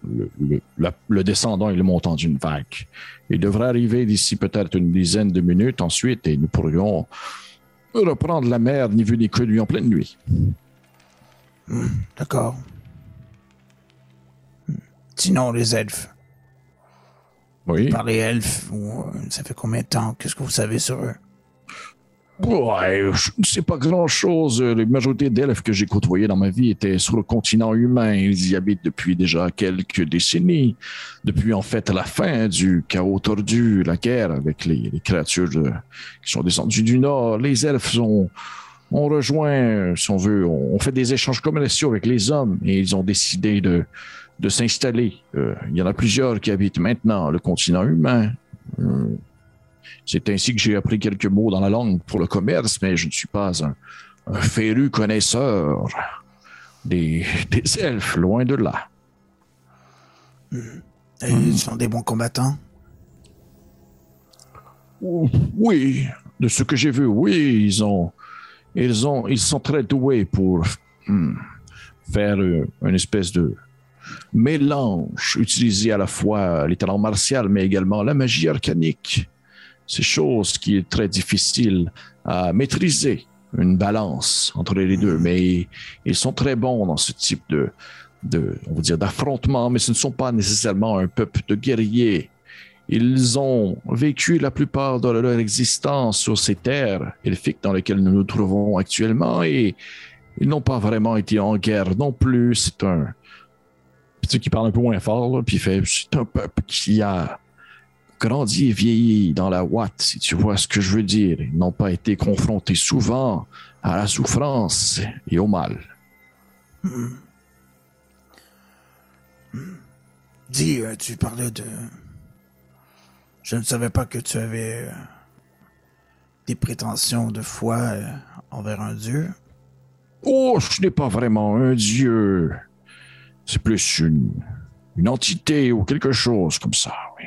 D: le, le descendant et le montant d'une vague. Il devrait arriver d'ici peut-être une dizaine de minutes ensuite et nous pourrions reprendre la mer ni vu ni connu en pleine nuit.
C: D'accord. Hmm. Sinon, les elfes.
D: Oui.
C: Par les elfes, euh, ça fait combien de temps? Qu'est-ce que vous savez sur eux?
D: Ouais, je ne sais pas grand-chose. La majorité d'elfes que j'ai côtoyés dans ma vie étaient sur le continent humain. Ils y habitent depuis déjà quelques décennies. Depuis en fait la fin du chaos tordu, la guerre avec les, les créatures de- qui sont descendues du nord. Les elfes ont, ont rejoint, si on veut, ont fait des échanges commerciaux avec les hommes et ils ont décidé de, de s'installer. Euh, il y en a plusieurs qui habitent maintenant le continent humain. Euh, C'est ainsi que j'ai appris quelques mots dans la langue pour le commerce, mais je ne suis pas un, un féru connaisseur des, des elfes, loin de là.
C: Ils sont des bons combattants?
D: Oui, de ce que j'ai vu, oui, ils ont, ils ont, ils sont très doués pour hmm, faire euh, une espèce de mélange, utiliser à la fois les talents martiaux, mais également la magie arcanique. C'est chose qui est très difficile à maîtriser, une balance entre les deux, mais ils sont très bons dans ce type de, de on va dire, d'affrontement, mais ce ne sont pas nécessairement un peuple de guerriers. Ils ont vécu la plupart de leur existence sur ces terres elfiques dans lesquelles nous nous trouvons actuellement et ils n'ont pas vraiment été en guerre non plus. C'est un. Puis qui parle un peu moins fort, là, puis fait c'est un peuple qui a grandi et vieilli dans la ouate, si tu vois ce que je veux dire. Ils n'ont pas été confrontés souvent à la souffrance et au mal.
C: Dis, euh, tu parlais de. Je ne savais pas que tu avais euh, des prétentions de foi euh, envers un dieu.
D: Oh, ce n'est pas vraiment un dieu. C'est plus une, une entité ou quelque chose comme ça, oui.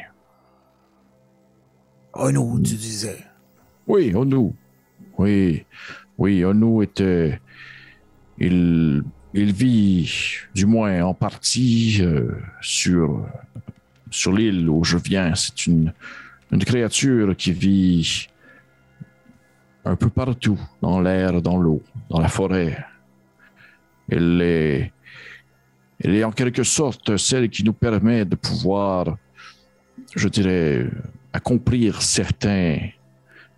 C: Non, tu disais.
D: Oui, Onu. Oui, oui, Onu était. Il, il vit, du moins en partie, euh, sur, sur l'île où je viens. C'est une, une créature qui vit un peu partout, dans l'air, dans l'eau, dans la forêt. Elle est, elle est en quelque sorte celle qui nous permet de pouvoir, je dirais, accomplir certains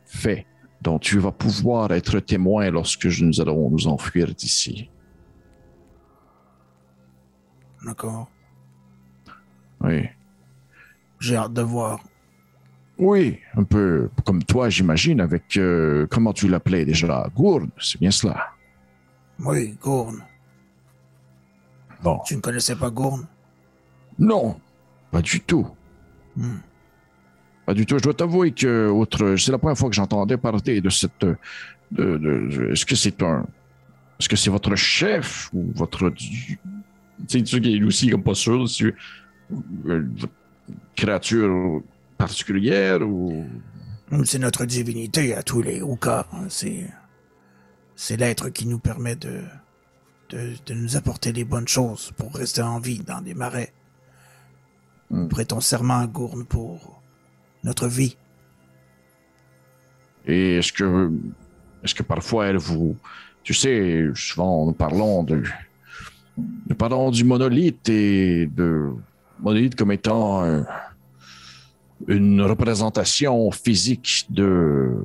D: faits dont tu vas pouvoir être témoin lorsque nous allons nous enfuir d'ici.
C: D'accord.
D: Oui.
C: J'ai hâte de voir.
D: Oui, un peu comme toi, j'imagine, avec, euh, comment tu l'appelais déjà, Gourde, c'est bien cela.
C: Oui, Gourne.
D: Bon.
C: Tu ne connaissais pas Gourne?
D: Non, pas du tout.
C: Hmm.
D: Pas du tout. Je dois t'avouer que autre, c'est la première fois que j'entendais parler de cette. De, de- de- est-ce que c'est un. Est-ce que c'est votre chef ou votre. Tu sais, tu sais qu'il est aussi comme pas sûr si euh, votre créature particulière ou?
C: C'est notre divinité à tous les Oukas. hein. C'est, c'est l'être qui nous permet de, de, de nous apporter les bonnes choses pour rester en vie dans les marais.
D: Hmm.
C: Prêtons serment à Gourne pour notre vie.
D: Et est-ce que. Est-ce que parfois elle vous. Tu sais, souvent nous parlons de. Nous parlons du monolithe et de. Monolithe comme étant un- une représentation physique d'une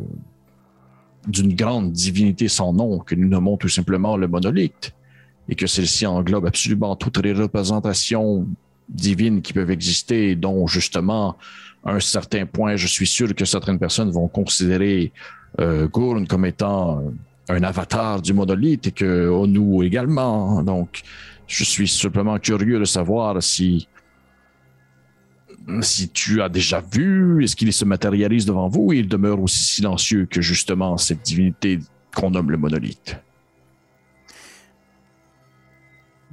D: grande divinité sans nom que nous nommons tout simplement le monolithe. Et que celle-ci englobe absolument toutes les représentations divines qui peuvent exister, dont justement à un certain point, je suis sûr que certaines personnes vont considérer euh, Gurn comme étant un avatar du monolithe et que Onu également. Donc, je suis simplement curieux de savoir si si tu as déjà vu, est-ce qu'il se matérialise devant vous ou il demeure aussi silencieux que justement cette divinité qu'on nomme le monolithe?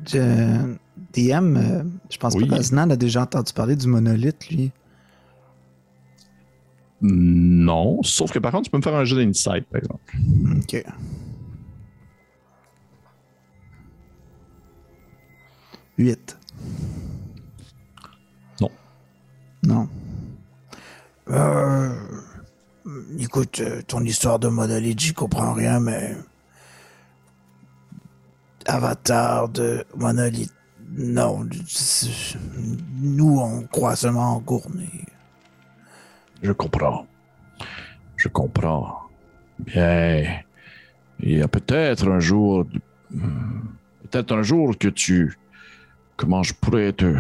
B: Je- DM, euh, je pense
A: Oui.
B: pas qu'Aznan a déjà entendu parler du monolithe, lui.
A: Non, sauf que par contre, tu peux me faire un jeu d'insight, par exemple.
B: Ok. Huit.
A: Non.
C: Euh, écoute, euh, ton histoire de monolithe, j'y comprends rien, mais... Avatar de monolithe, non. Nous, on croit seulement en Gourne. et-
D: Je comprends. Je comprends. Bien. Il y a peut-être un jour. hmm, Peut-être un jour que tu. Comment je pourrais te.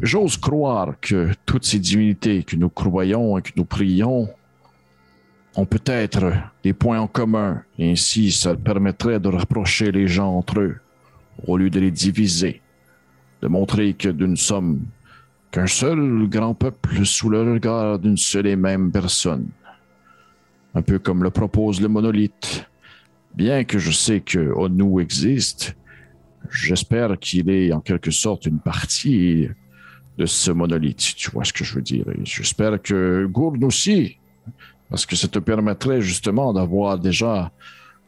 D: J'ose croire que toutes ces divinités que nous croyons et que nous prions ont peut-être des points en commun. Et ainsi, ça permettrait de rapprocher les gens entre eux au lieu de les diviser. De montrer que nous sommes qu'un seul grand peuple sous le regard d'une seule et même personne. Un peu comme le propose le monolithe. Bien que je sais que Onu existe, j'espère qu'il est en quelque sorte une partie de ce monolithe, si tu vois ce que je veux dire. Et j'espère que Gourd aussi, parce que ça te permettrait justement d'avoir déjà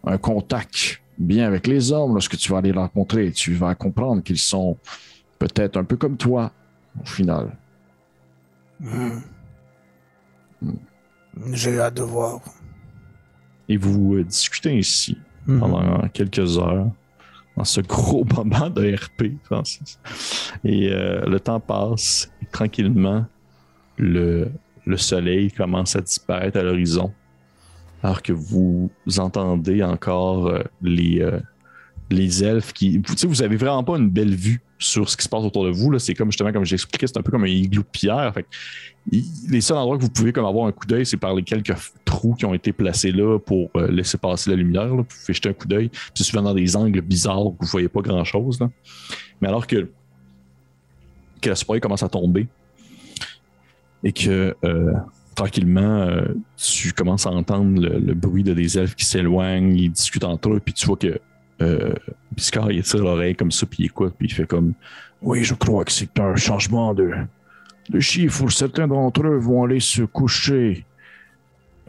D: un contact bien avec les hommes lorsque tu vas les rencontrer. Tu vas comprendre qu'ils sont peut-être un peu comme toi, au final.
C: J'ai hâte de voir.
A: Et vous euh, discutez ainsi pendant quelques heures, dans ce gros moment de RP, Francis. Et euh, le temps passe, et tranquillement, le, le soleil commence à disparaître à l'horizon, alors que vous entendez encore euh, les, euh, les elfes qui. Vous, vous avez vraiment pas une belle vue sur ce qui se passe autour de vous. C'est comme justement, comme j'expliquais, c'est un peu comme un igloo de pierre. Fait les seuls endroits que vous pouvez comme avoir un coup d'œil, c'est par les quelques trous qui ont été placés là pour euh, laisser passer la lumière. là. Vous pouvez jeter un coup d'œil. C'est souvent dans des angles bizarres où vous voyez pas grand chose. Mais alors que, que le soleil commence à tomber et que euh, tranquillement, euh, tu commences à entendre le, le bruit de des elfes qui s'éloignent, ils discutent entre eux, puis tu vois que euh, Biscard il tire l'oreille comme ça, puis il écoute, puis il fait comme
D: Oui, je crois que c'est un changement de, de chiffre. Certains d'entre eux vont aller se coucher.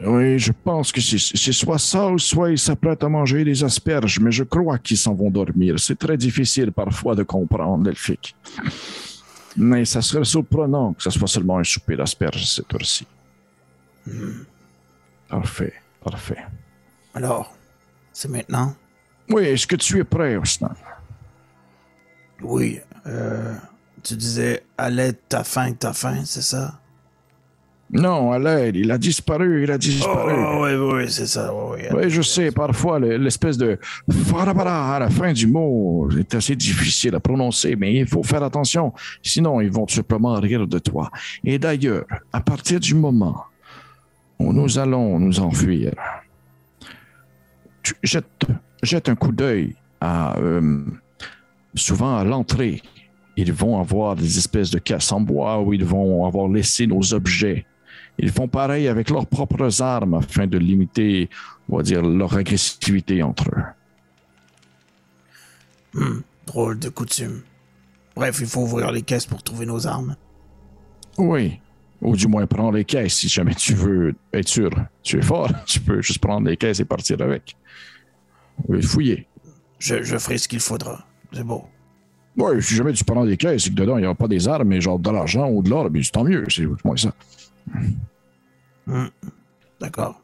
D: Oui, je pense que c'est soit ça ou soit ils s'apprêtent à manger des asperges, mais je crois qu'ils s'en vont dormir. C'est très difficile parfois de comprendre l'elfique. Mais ça serait surprenant que ce soit seulement un souper d'asperges cette heure-ci. Parfait, parfait.
C: Alors, c'est maintenant?
D: Oui, est-ce que tu es prêt, Osnan?
C: Oui. Euh, tu disais à l'aide, t'as faim, t'as faim, c'est ça?
D: Non, à l'aide, il a disparu, il a disparu.
C: Oh, oui, oui, c'est ça. Oui, oui.
D: Oui, je sais, parfois, le- l'espèce de farabara à la fin du mot est assez difficile à prononcer, mais il faut faire attention, sinon ils vont tout simplement rire de toi. Et d'ailleurs, à partir du moment où nous allons nous enfuir, tu jettes, jettes un coup d'œil à, euh, souvent à l'entrée. Ils vont avoir des espèces de caisses en bois où ils vont avoir laissé nos objets. Ils font pareil avec leurs propres armes afin de limiter on va dire, leur agressivité entre eux.
C: Hmm, drôle de coutume. Bref, il faut ouvrir les caisses pour trouver nos armes.
D: Oui. Ou du moins prendre les caisses si jamais tu veux être sûr. Tu es fort, tu peux juste prendre les caisses et partir avec. Oui, fouiller.
C: Je, je ferai ce qu'il faudra. C'est beau.
D: Oui, si jamais tu prends des caisses et que dedans il n'y a pas des armes, mais genre de l'argent ou de l'or, c'est tant mieux. C'est moins ça.
C: D'accord.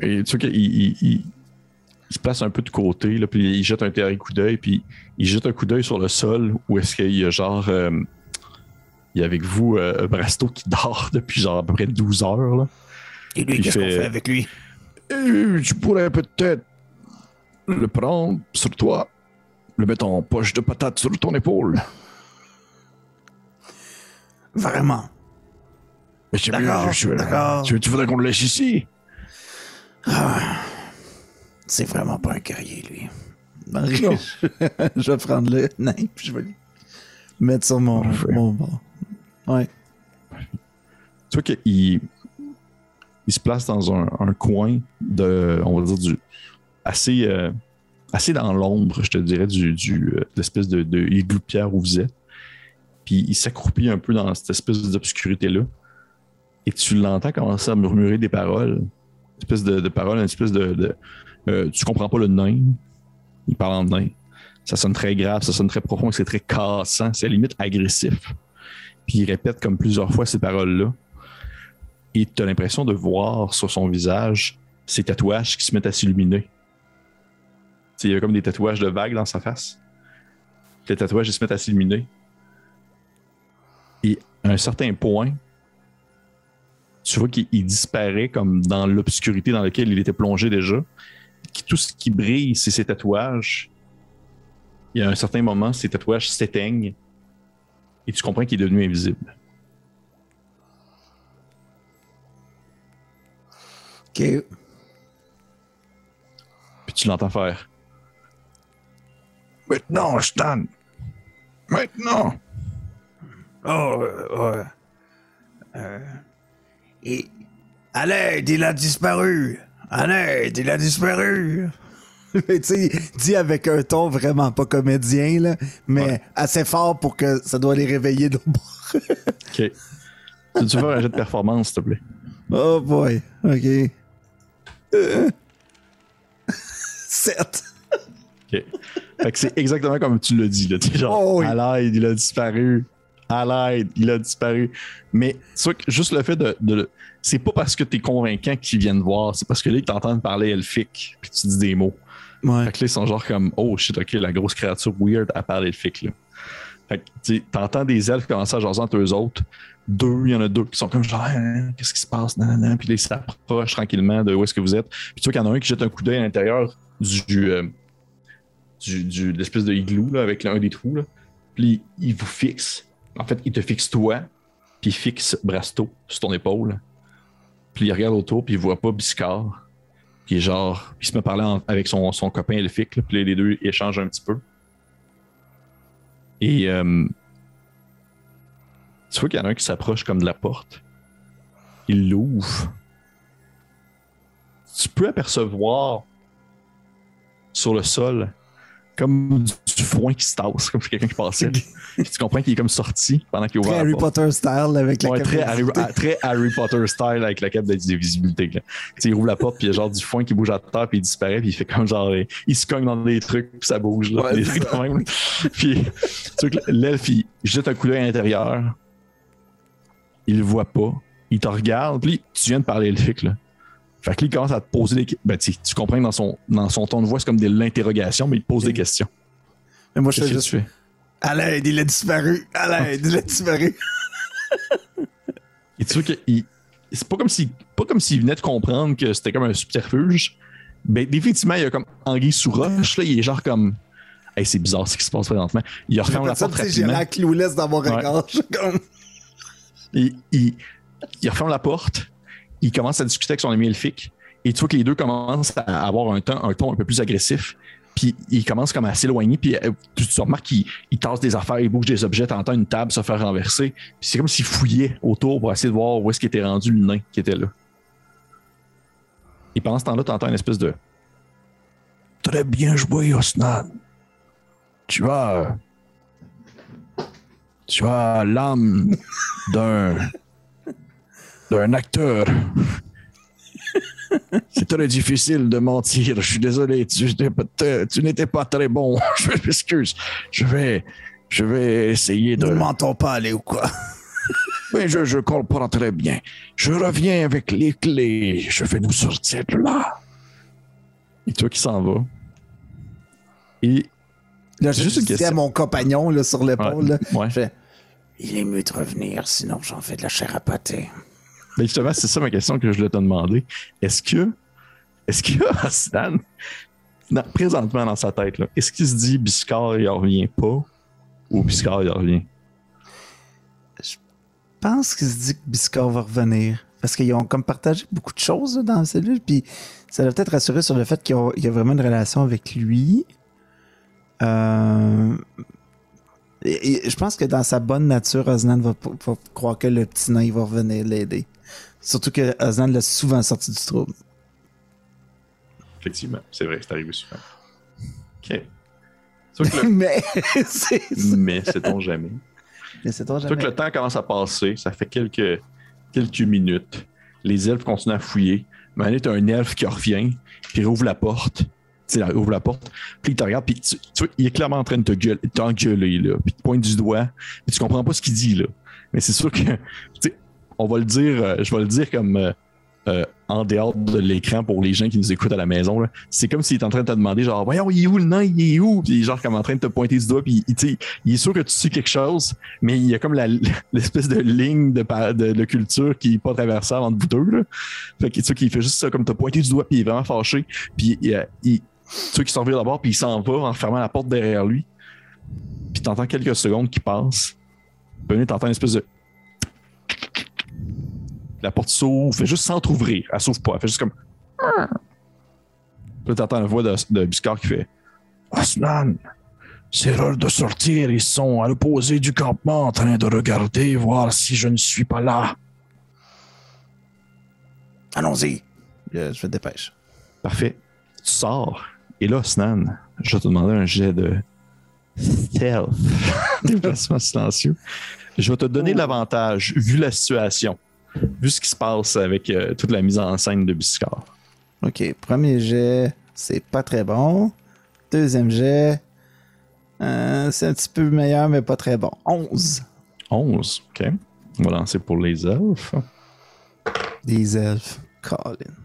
A: Et tu vois qu'il il, il- il se place un peu de côté, là, puis il jette un dernier coup d'œil, puis il jette un coup d'œil sur le sol où est-ce qu'il y a genre. euh, il y a avec vous euh, Brasto qui dort depuis genre à peu près 12 heures. Là.
C: Et lui, qu'est-ce qu'on
A: fait
C: avec lui?
D: Et tu pourrais peut-être le prendre sur toi, le mettre en poche de patate sur ton épaule.
C: Vraiment?
D: Mais c'est je-
C: d'accord.
D: Tu, tu voudrais qu'on le laisse ici?
C: C'est vraiment pas un guerrier, lui.
B: je, je vais prendre le nain, puis je vais le mettre sur mon, mon bord. Ouais.
A: Tu vois qu'il il se place dans un, coin de, on va dire, du, assez, euh, assez dans l'ombre, je te dirais, du, du, euh, de l'espèce de, de pierre où vous êtes. Puis il s'accroupit un peu dans cette espèce d'obscurité-là. Et tu l'entends commencer à murmurer des paroles. Une espèce de, de paroles, une espèce de. de euh, tu comprends pas le nain. Il parle en nain. Ça sonne très grave, ça sonne très profond, c'est très cassant, c'est à la limite agressif. Puis il répète comme plusieurs fois ces paroles-là. Et tu as l'impression de voir sur son visage ces tatouages qui se mettent à s'illuminer. Il y a comme des tatouages de vagues dans sa face. Les tatouages ils se mettent à s'illuminer. Et à un certain point, tu vois qu'il il disparaît comme dans l'obscurité dans laquelle il était plongé déjà. Tout ce qui brille, c'est ses tatouages. Y a un certain moment, ces tatouages s'éteignent et tu comprends qu'il est devenu invisible.
B: OK.
A: Puis tu l'entends faire.
D: Maintenant, Stan. Maintenant.
C: Oh, euh, ouais. Euh, et... À l'aide, il a disparu! À l'aide, il a disparu!
B: Mais tu sais, dit avec un ton vraiment pas comédien, là, mais assez fort pour que ça doit les réveiller de bord.
A: OK. Tu veux faire un jet de performance, s'il te plaît?
B: Oh boy, ok. Euh. Sept.
A: OK. Fait que c'est exactement comme tu l'as dit. Là. Sais, genre,
B: Oh oui.
A: à l'aide, il a disparu. À l'aide, il a disparu. Mais tu vois que juste le fait de. de- c'est pas parce que t'es convaincant qu'ils viennent voir, c'est parce que là, ils t'entendent parler elfique, puis tu dis des mots.
B: Ouais.
A: Fait que là, ils sont genre comme, oh shit, ok, la grosse créature weird à parler elfique, là. Fait que t'entends des elfes commencer à jaser entre eux autres. Deux, il y en a deux qui sont comme genre, Hein, qu'est-ce qui se passe? Nan, nan. Puis ils s'approchent tranquillement de où est-ce que vous êtes. Puis tu vois qu'il y en a un qui jette un coup d'œil à l'intérieur du, euh, du, l'espèce de igloo là, avec un des trous. Là. Puis il vous fixe. En fait, il te fixe toi, puis il fixe Brasto sur ton épaule. Puis il regarde autour, puis il voit pas Biscard. Puis genre, il se met à parler avec son, son copain elfique, là, puis les deux échangent un petit peu. Et euh, tu vois qu'il y en a un qui s'approche comme de la porte. Il l'ouvre. Tu peux apercevoir sur le sol comme du, foin qui se tasse, comme si quelqu'un qui passait. Tu comprends qu'il est comme sorti pendant qu'il ouvre
B: Très
A: la
B: Harry
A: porte.
B: Potter style avec la
A: Ouais, très,
B: caméra.
A: Harry, ah, très Harry Potter style avec la cape de visibilité. là. Tu sais, il ouvre la porte, puis il y a genre du foin qui bouge à terre, puis il disparaît, puis il fait comme genre. Il se cogne dans des trucs, puis ça bouge. Là,
B: Ouais,
A: des trucs de même. Puis, l'elfe, il jette un coup d'œil à l'intérieur. Il le voit pas. Il te regarde, puis tu viens de parler elfique, là. Fait que là, il commence à te poser des questions. Ben, tu tu comprends que dans son, dans son ton de voix, c'est comme de l'interrogation, mais il te pose des questions.
B: Mais moi, je fais
A: que
B: juste.
A: fais?
B: À l'aide, il a disparu. À l'aide, il a disparu.
A: Et tu vois qu'il. C'est pas comme s'il pas comme s'il venait de comprendre que c'était comme un subterfuge. Ben, définitivement, il y a comme Anguille sous roche, là, il est genre comme. Hey, c'est bizarre ce qui se passe présentement. Il referme la porte
B: J'ai
A: rapidement.
B: l'air clouless dans mon regard. Je suis comme.
A: Il, referme la porte. Il commence à discuter avec son ami elfique. Et tu vois que les deux commencent à avoir un ton un, peu plus agressif. Puis il commence comme à s'éloigner. Puis euh, tu, tu remarques qu'il il tasse des affaires, il bouge des objets. T'entends une table se faire renverser. Puis c'est comme s'il fouillait autour pour essayer de voir où est-ce qu'il était rendu le nain qui était là. Et pendant ce temps-là, t'entends une espèce de.
D: Très bien joué, Osnan. Tu as. Tu as l'âme d'un. d'un acteur. C'est très difficile de mentir. Je suis désolé. Tu, n'étais pas- tu n'étais pas très bon. Je m'excuse. Je vais. Je vais essayer de.
B: Ne mentons pas, aller ou quoi?
D: Mais je, je comprends très bien. Je reviens avec les clés. Je vais nous sortir de là.
A: Et tu vois qu'il s'en va. Et.
B: Là, je
A: Juste une
B: à mon compagnon là, sur l'épaule. là,
A: Ouais.
B: je fais,
C: Il est mieux de revenir, sinon j'en fais de la chair à pâté.
A: Ben justement, c'est ça ma question que je voulais te demander. Est-ce que. Est-ce que Stan, dans- présentement dans sa tête, là, est-ce qu'il se dit Biscard, il revient pas ou Biscard, il revient?
B: Je pense qu'il se dit que Biscard va revenir. Parce qu'ils ont comme partagé beaucoup de choses là, dans la cellule. Puis ça doit peut-être rassurer sur le fait qu'il y, a- il y a vraiment une relation avec lui. Euh, et- et je pense que dans sa bonne nature, Osnan va, croire que le petit nain va revenir l'aider. Surtout que Osnan l'a souvent sorti du trouble.
A: Effectivement, c'est vrai, c'est arrivé souvent. OK. Le-
B: mais c'est
A: Mais sait-on jamais.
B: mais
A: vois
B: jamais.
A: que le temps commence à passer, ça fait quelques, quelques minutes. Les elfes continuent à fouiller. Mais tu as un elfe qui revient, puis il ouvre la porte. Il ouvre la porte, puis il te regarde, puis tu, il est clairement en train de te gueuler, t'engueuler, là. Puis il te pointe du doigt, puis tu comprends pas ce qu'il dit, là. Mais c'est sûr que, on va le dire, euh, je vais le dire comme euh, euh, en dehors de l'écran pour les gens qui nous écoutent à la maison. là. C'est comme s'il est en train de te demander, genre, voyons, il est où le nain, il est où? Puis genre comme en train de te pointer du doigt, puis il- il est sûr que tu sais quelque chose, mais il y a comme l'espèce de ligne de, de, culture qui est pas traversable entre vous deux. Là. Fait que tu sais qu'il fait juste ça, comme te pointer du doigt, puis il est vraiment fâché. Puis il, sais qu'il s'en revient d'abord, puis il s'en va en fermant la porte derrière lui. Puis t'entends quelques secondes qui passent. Puis là, t'entends une espèce de. La porte s'ouvre, fait juste s'entrouvrir. Elle s'ouvre pas, elle fait juste comme. Puis là, t'entends la voix de, de Biscard qui fait
D: Osnan, C'est l'heure de sortir. Ils sont à l'opposé du campement en train de regarder, voir si je ne suis pas là.
B: Allons-y. Je, je fais dépêche.
A: Parfait. Tu sors. Et là, Snan, je vais te demander un jet de stealth. Déplacement silencieux. Je vais te donner l'avantage, vu la situation, vu ce qui se passe avec euh, toute la mise en scène de Biscard.
B: OK. Premier jet, c'est pas très bon. Deuxième jet, euh, c'est un petit peu meilleur, mais pas très bon. 11.
A: 11, OK. On va lancer pour les elfes.
B: Des elfes. Colin.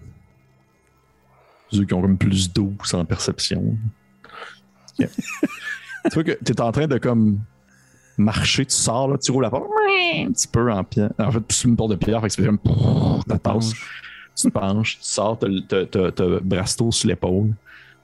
A: Ceux qui ont comme plus 12 en perception. Tu vois que tu es en train de comme marcher, tu sors, là, tu roules la porte un petit peu en pierre. En fait, plus une porte de pierre, fait que fait comme ta tasse. Tu te penches, tu sors, t'as t'as Brasto sur l'épaule.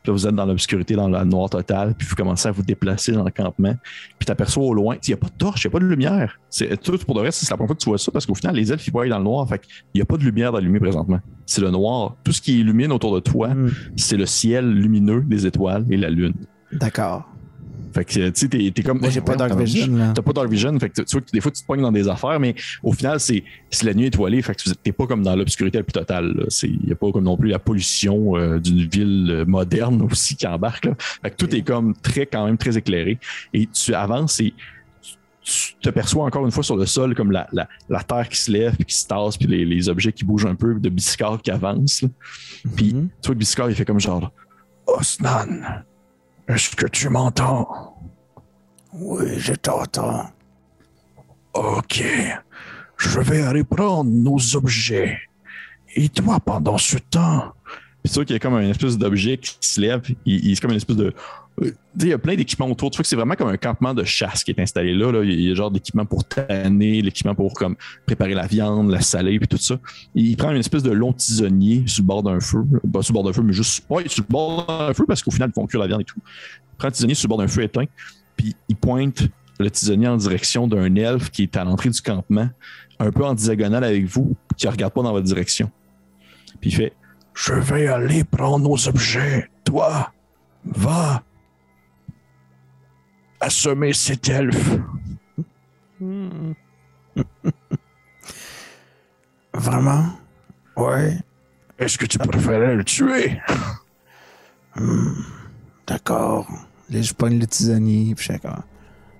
A: Puis là, vous êtes dans l'obscurité, dans la noire totale, puis vous commencez à vous déplacer dans le campement. Puis tu aperçois au loin, il n'y a pas de torche, il n'y a pas de lumière. C'est tout pour de vrai, c'est la première fois que tu vois ça, parce qu'au final, les elfes, ils voient dans le noir. Fait qu'il n'y a pas de lumière d'allumée présentement. C'est le noir. Tout ce qui illumine autour de toi,
B: Hmm.
A: c'est le ciel lumineux des étoiles et la lune.
B: D'accord.
A: Fait que, tu sais, t'es, t'es comme.
B: Moi, j'ai pas Dark
A: comment-
B: Vision, là.
A: T'as pas Dark Vision, fait que tu vois que des fois, tu te pognes dans des affaires, mais au final, c'est, c'est la nuit étoilée, fait que tu- t'es pas comme dans l'obscurité la plus totale. C'est, y a pas comme non plus la pollution euh, d'une ville euh, moderne aussi qui embarque. Là. Fait que tout est comme très, quand même très éclairé. Et tu avances et tu te perçois encore une fois sur le sol comme la, la, la terre qui se lève, puis qui se tasse, puis les, les objets qui bougent un peu, de Biscard qui avance. là. Puis
B: Mhm.
A: tu vois que Biscard, il fait comme genre,
D: Osnan, est-ce que tu m'entends?
C: Oui, je t'entends.
D: Ok, je vais aller prendre nos objets. Et toi, pendant ce temps,
A: tu vois qu'il y a comme une espèce d'objet qui se lève. Il, il- c'est comme une espèce de. Il y a plein d'équipements autour. Tu vois que c'est vraiment comme un campement de chasse qui est installé là. Il y a genre d'équipements pour tanner, l'équipement pour comme préparer la viande, la saler, puis tout ça. Il prend une espèce de long tisonnier sur le bord d'un feu. Pas sur le bord d'un feu, mais juste ouais, sur le bord d'un feu parce qu'au final, ils font cuire la viande et tout. Il prend un tisonnier sur le bord d'un feu éteint, puis il pointe le tisonnier en direction d'un elfe qui est à l'entrée du campement, un peu en diagonale avec vous, qui ne regarde pas dans votre direction. Puis il fait
D: je vais aller prendre nos objets. Toi, va assommer cet elfe.
C: Vraiment? Ouais.
D: Est-ce que tu préférais le tuer?
C: D'accord.
B: Là, je pogne le tisonnier, puis je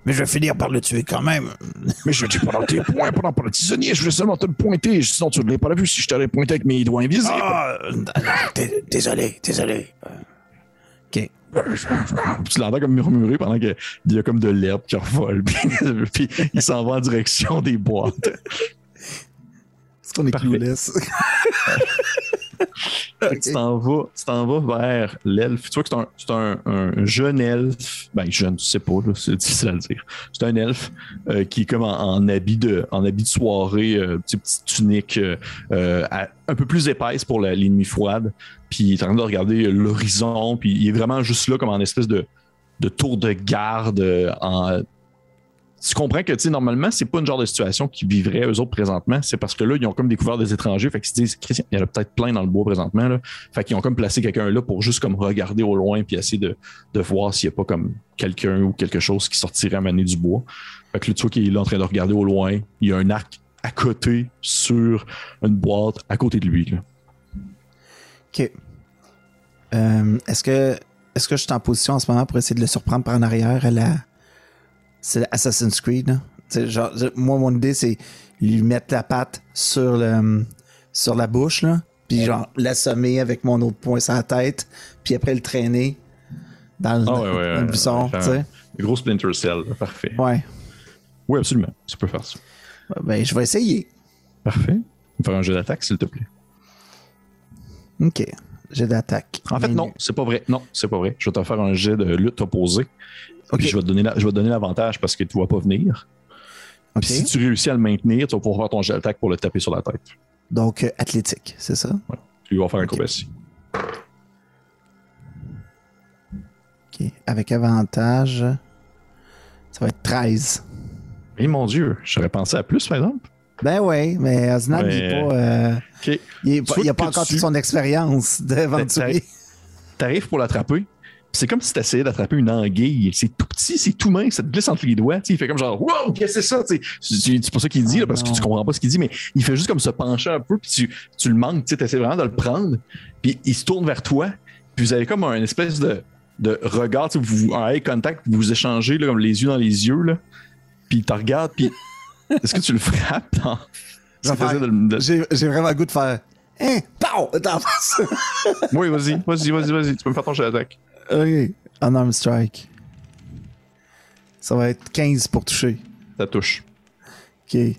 C: Mais je vais finir par le tuer quand même.
D: Mais je dis prends tes points, pas le tisonnier, je voulais seulement te le pointer. Sinon, tu ne l'aurais pas vu si je t'aurais pointé avec mes doigts invisibles.
C: Ah, euh, désolé, désolé.
B: OK.
A: tu l'entends comme murmurer pendant qu'il y a comme de l'herbe qui revole. Puis, puis il s'en va en direction des boîtes.
B: Est-ce qu'on est?
A: Tu t'en vas, vers l'elfe. Tu vois que c'est un, jeune elfe. Ben, jeune, tu sais pas, c'est difficile à le dire. C'est un elfe euh, qui est comme en, habit, de, en de soirée, euh, petite, tunique euh, euh, un peu plus épaisse pour la, les nuits froides. Puis il est en train de regarder l'horizon. Puis il est vraiment juste là comme en espèce de, de tour de garde. en... Tu comprends que, tu sais, normalement, c'est pas une genre de situation qu'ils vivraient eux autres présentement. C'est parce que là, ils ont comme découvert des étrangers. Fait qu'ils se disent, Christian, il y en a peut-être plein dans le bois présentement. Fait qu'ils ont comme placé quelqu'un là pour juste comme regarder au loin puis essayer de, de voir s'il n'y a pas comme quelqu'un ou quelque chose qui sortirait à mener du bois. Fait que là, tu qu'il est là en train de regarder au loin. Il y a un arc à côté sur une boîte à côté de lui.
B: OK. Euh, est-ce que est-ce que je suis en position en ce moment pour essayer de le surprendre par en arrière à la. C'est Assassin's Creed, là? Genre, moi, mon idée, c'est lui mettre la patte sur le sur la bouche, là. Puis genre l'assommer avec mon autre poing sur la tête. Puis après le traîner dans le,
A: ouais, ouais,
B: dans le
A: ouais,
B: buisson.
A: Gros Splinter Cell. Parfait.
B: Ouais.
A: Oui, absolument. Tu peux faire ça.
B: Ben, je vais essayer.
A: Parfait. On va faire un jeu d'attaque, s'il te plaît.
B: OK. J'ai d'attaque.
A: En fait, non, c'est pas vrai. Non, c'est pas vrai. Je vais te faire un jet de lutte opposée. Puis je vais te donner la- je vais te donner l'avantage parce que tu ne vas pas venir. Puis si tu réussis à le maintenir, tu vas pouvoir faire ton jet d'attaque pour le taper sur la tête.
B: Donc, euh, athlétique, c'est ça?
A: Tu vas faire un
B: Ok.
A: acrobatie.
B: OK. Avec avantage, ça va être 13.
A: Eh mon Dieu, j'aurais pensé à plus, par exemple.
B: Ben oui, mais Osnan, il est
A: Ouais.
B: pas. euh,
A: OK.
B: il est pas- il a pas encore
A: tu-
B: toute son expérience d'aventurier.
A: T'arrives pour l'attraper, c'est comme si tu essayais d'attraper une anguille. C'est tout petit, c'est tout mince, ça te glisse entre les doigts. Il fait comme genre, wow, qu'est-ce que c'est ça? C'est pas ça qu'il dit, là, parce que tu comprends pas ce qu'il dit, mais il fait juste comme se pencher un peu, puis tu, tu le manques, tu essaies vraiment de le prendre, puis il se tourne vers toi, puis vous avez comme un espèce de, de regard, vous, un eye contact, vous échangez là, comme les yeux dans les yeux, là, puis il te regarde, puis est-ce que tu le frappes? dans- de
B: J'ai vraiment le goût de faire. Hein? Pow!
A: Oui, vas-y, vas-y, vas-y, vas-y, tu peux me faire ton jet d'attaque.
B: Ok. Unarmed strike. Ça va être 15 pour toucher.
A: Ça touche.
B: Ok. Fait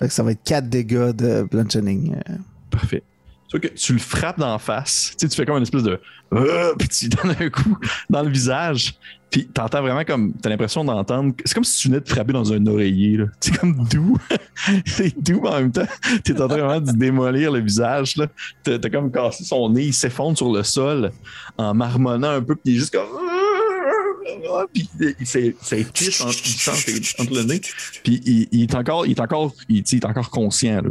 B: que ça va être 4 dégâts de bludgeoning. Euh,
A: Parfait. Sauf que tu le frappes d'en face. Tu fais comme une espèce de. Euh, puis tu donnes un coup dans le visage. Puis t'entends vraiment comme. T'as l'impression d'entendre. C'est comme si tu venais de frapper dans un oreiller. C'est comme doux. c'est doux, en même temps, t'es en train vraiment de démolir le visage. T'as comme cassé son nez. Il s'effondre sur le sol en marmonnant un peu. Puis il est juste comme. Puis il s'est pisse entre, le nez. Puis il, est encore, il est encore, il, il est encore conscient.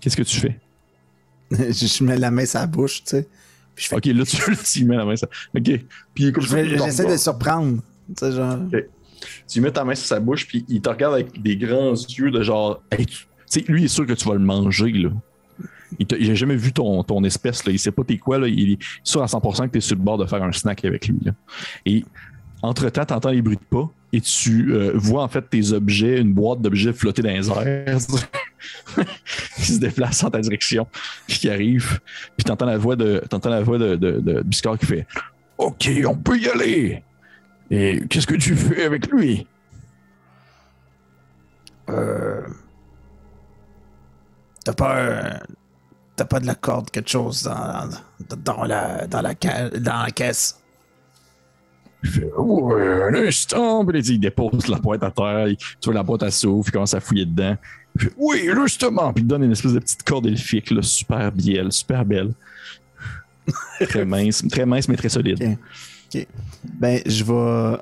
A: Qu'est-ce que tu fais?
B: je, mets la main sur la bouche, tu sais. Puis je fais.
A: Ok, là, tu, là, tu mets la main. Ça. Ok. Puis
B: J'essaie de surprendre. Tu sais, genre.
A: Tu mets ta main sur sa bouche, puis il te regarde avec des grands yeux de genre. Hey, tu tu sais, lui, il est sûr que tu vas le manger, là. Il t'a- il a jamais vu ton, ton espèce, là. Il sait pas t'es quoi, là. Il est sûr à 100% que t'es sur le bord de faire un snack avec lui, là. Et entre-temps, t'entends les bruits de pas et tu euh, vois en fait tes objets, une boîte d'objets flotter dans les airs qui se déplace en ta direction, qui arrive. Puis t'entends la voix de, t'entends la voix de, de, de Biscard qui fait Ok, on peut y aller. Et qu'est-ce que tu fais avec lui?
C: Euh... T'as pas T'as pas de la corde, quelque chose dans, dans, la, dans, la, dans la caisse?
A: Il fait Ouais, un instant. Puis il dépose la boîte à terre. il- tu vois, la boîte à souffle. Il commence à fouiller dedans. Il fait, oui, justement. Puis il donne une espèce de petite corde elfique, là, super bielle, super belle. très mince, très mince, mais très solide.
B: Ok. Ok. Ben, je vais.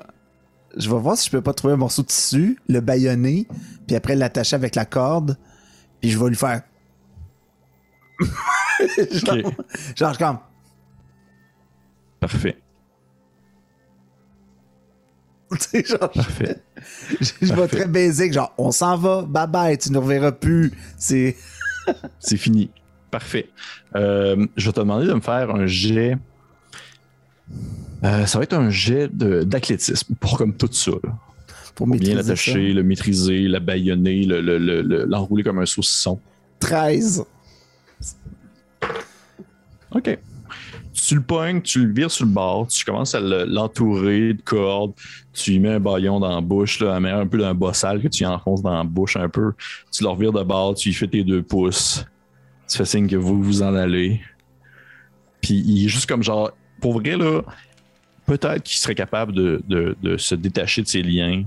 B: Je vais voir si je peux pas trouver un morceau de tissu, le baïonner, puis après l'attacher avec la corde, puis je vais lui faire. genre,
A: Ok,
B: genre comme.
A: parfait.
B: Genre,
A: Parfait.
B: je, je vais très basic, genre, on s'en va, bye bye, tu ne reverras plus. C'est.
A: C'est fini. Parfait. Euh, je vais te demander de me faire un jet. Euh, ça va être un jet de- d'athlétisme pour comme tout ça. là.
B: Pour
A: Bien l'attacher, le maîtriser, la baïonner, le- le- le- le- l'enrouler comme un saucisson.
B: ça. 13.
A: OK. Tu le pognes, tu le vires sur le bord, tu commences à le- l'entourer de cordes, tu lui mets un baillon dans la bouche, là, un peu d'un bossal que tu enfonces dans la bouche un peu. Tu le revires de bord, tu lui fais tes deux pouces. Tu fais signe que vous vous en allez. Puis il est juste comme genre, pour vrai, là, peut-être qu'il serait capable de, de- de se détacher de ses liens,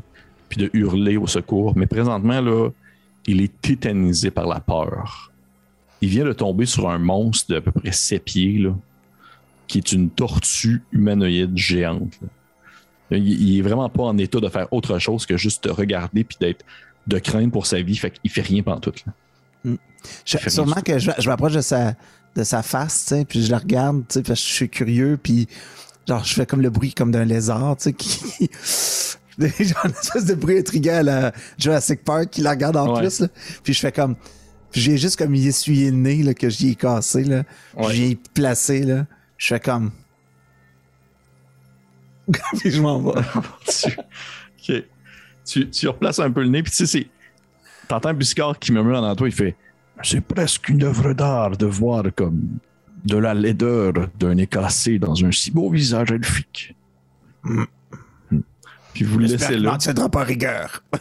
A: puis de hurler au secours. Mais présentement, là, il est tétanisé par la peur. Il vient de tomber sur un monstre d'à peu près 7 pieds, là, qui est une tortue humanoïde géante. Il, il est vraiment pas en état de faire autre chose que juste te regarder puis d'être de crainte pour sa vie. Fait qu'il fait rien pendant tout.
B: Je-
A: fait rien
B: sûrement que je, je m'approche de sa, de sa face, puis je la regarde, parce que je suis curieux, puis genre, je fais comme le bruit comme d'un lézard, tu sais, qui. genre, une espèce de bruit intriguant à la Jurassic Park qui la regarde en
A: Ouais.
B: plus, là. Puis je fais comme. J'ai juste comme y essuyé le nez, là, que j'y ai cassé, là.
A: Ouais.
B: J'y ai placé, là. Je fais comme. puis je m'en vais.
A: tu, ok. tu, tu replaces un peu le nez, puis tu sais, c'est. T'entends Biscard qui murmure dans toi, il fait C'est presque une œuvre d'art de voir comme de la laideur d'un nez cassé dans un si beau visage elfique.
B: Hmm.
A: Hmm. Puis vous laissez là.
C: n'en tiendra pas rigueur.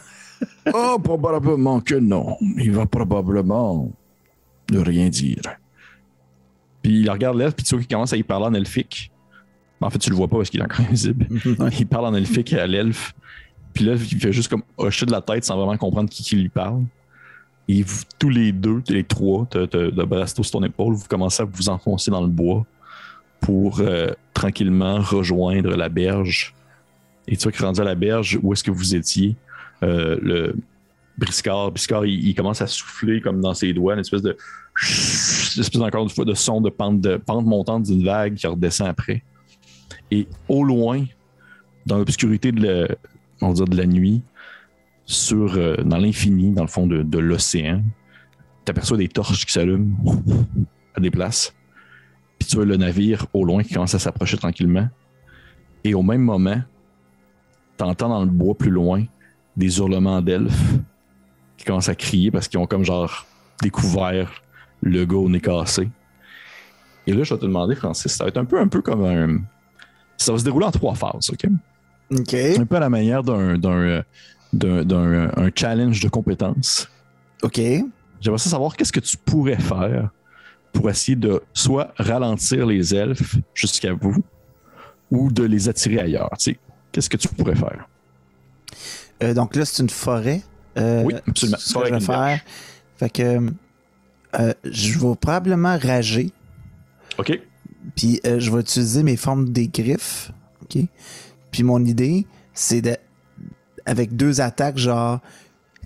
D: Oh, probablement que non. Il va probablement ne rien dire.
A: Puis il regarde l'elfe, puis tu vois qu'il commence à y parler en elfique. En fait, tu le vois pas parce qu'il est encore invisible. Il parle en elfique à l'elfe. Puis là, il fait juste comme hocher de la tête sans vraiment comprendre qui, qui lui parle. Et vous, tous les deux, les trois, de Brasto sur ton épaule, vous commencez à vous enfoncer dans le bois pour euh, tranquillement rejoindre la berge. Et tu vois que rendu à la berge, où est-ce que vous étiez, euh, le Briscard, il, commence à souffler comme dans ses doigts, une espèce de une espèce encore une fois de son de pente, montante d'une vague qui redescend après. Et au loin, dans l'obscurité de, la- de la nuit, sur, euh, dans l'infini, dans le fond de, de l'océan, tu aperçois des torches qui s'allument à des places. Puis tu vois le navire au loin qui commence à s'approcher tranquillement. Et au même moment, tu entends dans le bois plus loin des hurlements d'elfes qui commencent à crier parce qu'ils ont comme genre découvert le gars au nez cassé. Et là, je vais te demander, Francis, ça va être un peu, un peu comme un. Ça va se dérouler en trois phases, OK?
B: OK.
A: Un peu à la manière d'un, d'un, euh, d'un, d'un, euh, un challenge de compétences.
B: OK.
A: J'aimerais ça savoir qu'est-ce que tu pourrais faire pour essayer de soit ralentir les elfes jusqu'à vous ou de les attirer ailleurs. Tu sais, qu'est-ce que tu pourrais faire?
B: Euh, donc là, c'est une forêt. Euh,
A: Oui, absolument.
B: Ce que je vais faire. Fait que euh, je vais probablement rager.
A: OK?
B: Puis euh, je vais utiliser mes formes des griffes. OK? Puis mon idée, c'est de. Avec deux attaques, genre.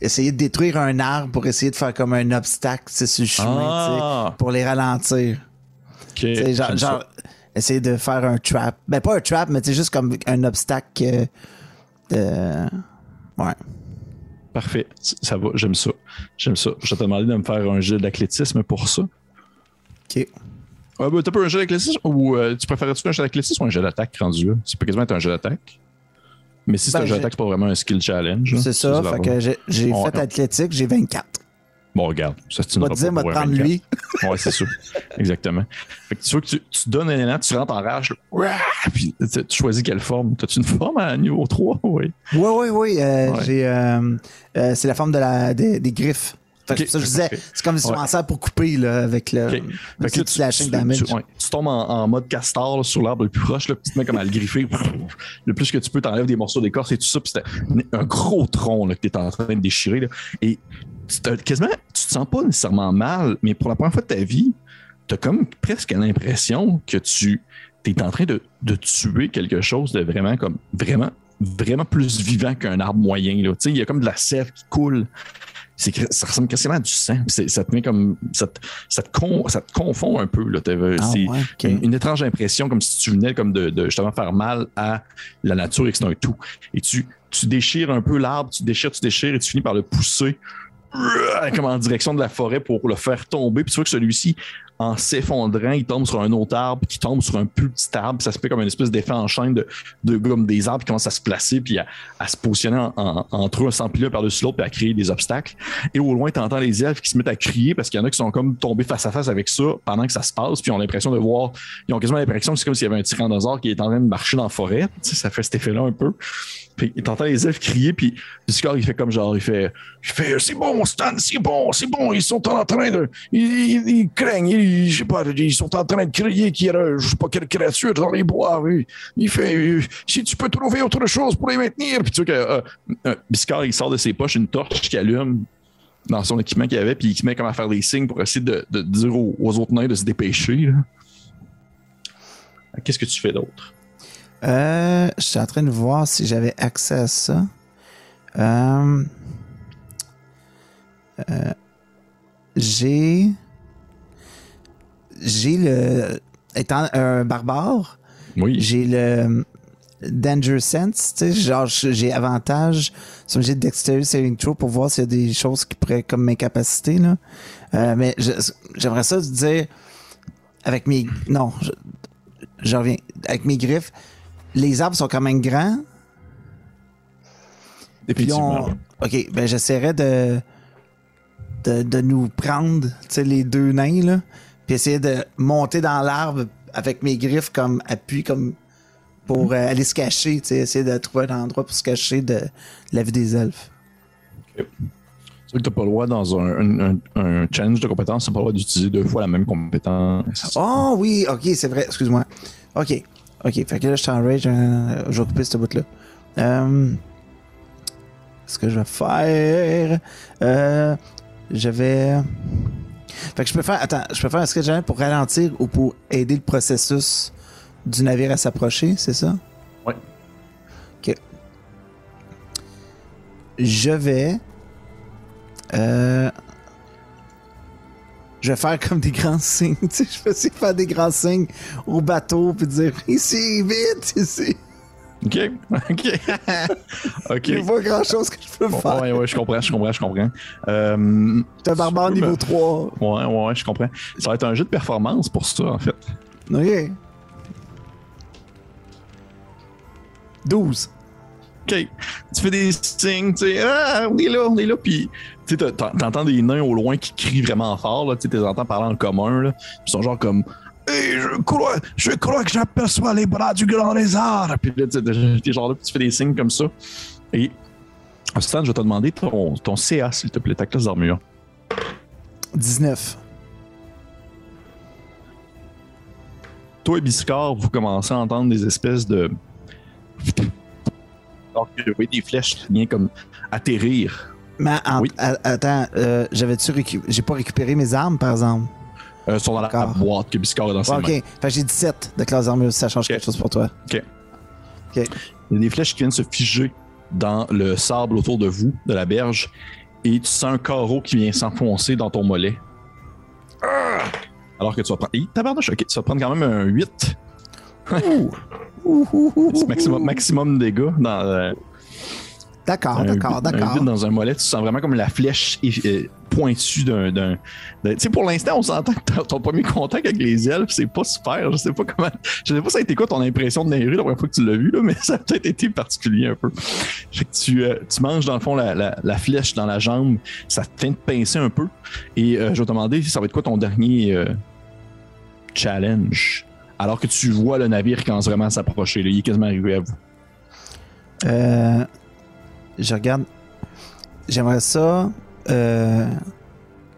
B: Essayer de détruire un arbre pour essayer de faire comme un obstacle sur le chemin, tu sais,
A: Ah,
B: pour les ralentir.
A: OK.
B: Tu sais, genre, essayer de faire un trap. Ben, pas un trap, mais c'est juste comme un obstacle. euh, de- Ouais.
A: Parfait. Ça va, j'aime ça. J'aime ça. Je vais te demander de me faire un jeu d'athlétisme pour ça.
B: OK.
A: Ah, ben, t'as pas un jeu d'athlétisme? Ou euh, tu préférais-tu un jeu d'athlétisme ou un jeu d'attaque rendu là? C'est pas quasiment être un jeu d'attaque. Mais si c'est
B: Ben,
A: un jeu d'attaque, c'est pas vraiment un skill challenge.
B: C'est ça. Fait que j'ai fait athlétique, j'ai 24.
A: Bon, regarde. Ça,
B: va te dire, prendre lui.
A: Ouais, c'est sûr. Exactement. Fait que tu vois que tu, tu donnes un élan, tu rentres en rage, là. Puis tu, tu choisis quelle forme. T'as-tu une forme à niveau 3? Oui.
B: Oui, oui, oui. euh,
A: Ouais.
B: Euh, euh, c'est la forme de la, des, des griffes. Ça je disais, c'est comme si tu
A: Ouais.
B: m'en sers pour couper là, avec le,
A: Ok.
B: le
A: Fait que là,
B: petit slashing
A: tu,
B: damage.
A: tu- ouais, tu tombes en, en mode castor là, sur l'arbre le plus proche, là, tu te mets comme à le griffer. Le plus que tu peux, t'enlèves des morceaux d'écorce et tout ça. Puis c'était un gros tronc là, que t'es en train de déchirer. là. Et quasiment, tu te sens pas nécessairement mal, mais pour la première fois de ta vie, t'as comme presque l'impression que tu es en train de, de tuer quelque chose de vraiment comme vraiment vraiment plus vivant qu'un arbre moyen là. Il y a comme de la sève qui coule. Ça ressemble quasiment à du sang. Ça te met comme ça te, ça te, con- ça te confond un peu là. T'avais-
B: Ah,
A: c'est
B: ouais,
A: une, une étrange impression comme si tu venais comme de, de justement faire mal à la nature et que c'est un tout. Et tu, tu déchires un peu l'arbre, tu déchires, tu déchires et tu finis par le pousser euh, comme en direction de la forêt pour le faire tomber. Puis tu vois que celui-ci, en s'effondrant, il tombe sur un autre arbre qui tombe sur un plus petit arbre. Ça se fait comme une espèce d'effet en chaîne de, de comme des arbres qui commencent à se placer puis à, à se positionner en- en- entre eux, s'empiler par-dessus l'autre puis à créer des obstacles. Et au loin, tu entends les elfes qui se mettent à crier parce qu'il y en a qui sont comme tombés face à face avec ça pendant que ça se passe, puis ont l'impression de voir, ils ont quasiment l'impression que c'est comme s'il y avait un tyrannosaure qui est en train de marcher dans la forêt. Ça fait cet effet-là un peu. Puis t'entends les elfes crier, puis Discord, il fait comme genre, il fait, il fait, c'est bon, Stan, c'est bon, c'est bon, ils sont en train de, ils, ils- craignent, ils, je sais pas, ils sont en train de crier qu'il y a, je sais pas quelle créature dans les bois. oui. Il fait, euh, si tu peux trouver autre chose pour les maintenir. Puis tu vois que euh, euh, Biscard, il sort de ses poches une torche qui allume dans son équipement qu'il avait, puis il se met comme à faire des signes pour essayer de, de dire aux, aux autres nains de se dépêcher. Qu'est-ce que tu fais d'autre?
B: Euh, je suis en train de voir si j'avais accès à ça. Euh, euh, j'ai. J'ai le. Étant un barbare,
A: Oui.
B: j'ai le Danger Sense, tu sais, genre j'ai avantage sur le jet de Dexterity Saving Throw pour voir s'il y a des choses qui pourraient comme m'incapaciter, là. Euh, mais j'aimerais ça te dire avec mes. Non, je, je reviens. Avec mes griffes, les arbres sont quand même grands. Puis là,
A: Effectivement.
B: on- OK, ben j'essaierai de, de, de nous prendre, tu sais, les deux nains, là, puis essayer de monter dans l'arbre avec mes griffes comme appui, comme pour euh, aller se cacher, tu sais, essayer de trouver un endroit pour se cacher de la vie des elfes.
A: C'est vrai que t'as pas le droit dans un, un, un- un challenge de compétences, t'as pas le droit d'utiliser deux fois la même compétence.
B: Oh oui, ok, c'est vrai, excuse-moi. Ok, ok, fait que là, je suis en rage, euh, je vais couper ce bout-là. Euh, ce que je vais faire, euh, je vais. Fait que je peux faire, attends, je peux faire un sketch pour ralentir ou pour aider le processus du navire à s'approcher, c'est ça?
A: Ouais.
B: Ok. Je vais. Euh, je vais faire comme des grands signes. Tu sais, je vais essayer de faire des grands signes au bateau puis dire ici, vite, ici.
A: Ok, ok. ok.
B: Il n'y a pas grand chose que je peux faire.
A: Ouais, ouais, je comprends, je comprends, je comprends. Euh,
B: T'es un barbare niveau
A: me-
B: 3.
A: Ouais, ouais, ouais, je comprends. Ça va être un jeu de performance pour ça, en fait.
B: Ok. 12.
A: OK. Tu fais des signes, tu sais, ah, on est là, on est là, puis tu sais, t'entends des nains au loin qui crient vraiment fort, là, tu sais, entends parler en commun, là, ils sont genre comme Hey, je crois, je crois que j'aperçois les bras du grand lézard. Puis là, tu sais, t'es t'es genre là, puis tu fais des signes comme ça. Et, Stan, je vais te demander ton, ton CA, s'il te plaît, ta classe d'armure.
B: 19.
A: Toi et Biscard, vous commencez à entendre des espèces de. Alors que vous voyez des flèches qui viennent comme atterrir
B: Mais en-
A: Oui.
B: a- attends, euh, j'avais-tu récu- j'ai pas récupéré mes armes par exemple?
A: euh, sur la, la boîte que Biscard a dans ses
B: Ouais, ok.
A: mains.
B: Que j'ai 17 de classe d'armure si ça change
A: Ok.
B: quelque chose pour toi.
A: Il y a des flèches qui viennent se figer dans le sable autour de vous, de la berge, et tu sens un carreau qui vient s'enfoncer dans ton mollet. Ah! Alors que tu vas prendre. Hi, tabarnouche, ok, tu vas prendre quand même un 8.
B: Ouh,
A: maximum, maximum dégâts dans, euh,
B: D'accord, d'accord, d'accord.
A: 8 dans un mollet, tu sens vraiment comme la flèche pointue d'un. Tu sais, pour l'instant, on s'entend que ton- premier contact avec les elfes, c'est pas super. Je sais pas comment. Je sais pas ça a été quoi ton impression de Nairu la première fois que tu l'as vu, là, mais ça a peut-être été particulier un peu. Fait que tu, euh, tu manges dans le fond la, la- la flèche dans la jambe, ça te fait de pincer un peu. Et euh, je vais te demander si ça va être quoi ton dernier euh, challenge? Alors que tu vois le navire qui commence vraiment à s'approcher, il est quasiment arrivé à vous.
B: Euh, je regarde. J'aimerais ça. euh,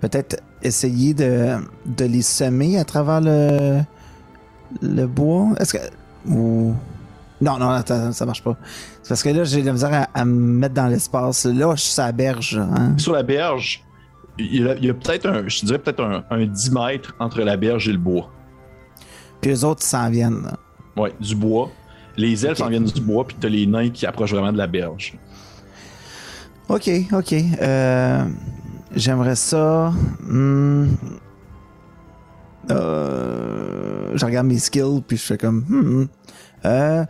B: Peut-être essayer de, de les semer à travers le, le bois. Est-ce que. Ou. Non, non, attends, ça marche pas. C'est parce que là, j'ai de la misère à, à me mettre dans l'espace. Là, je suis sur la berge. Hein?
A: sur la berge, il y a, il y a peut-être un, je dirais peut-être un, un 10 mètres entre la berge et le bois.
B: Puis eux autres, ils s'en viennent. là.
A: Ouais, du bois. Les elfes
B: Ok.
A: en viennent du bois, puis t'as les nains qui approchent vraiment de la berge.
B: Ok, ok. Euh, J'aimerais ça. hmm, euh, je regarde mes skills, puis je fais comme. hmm, euh,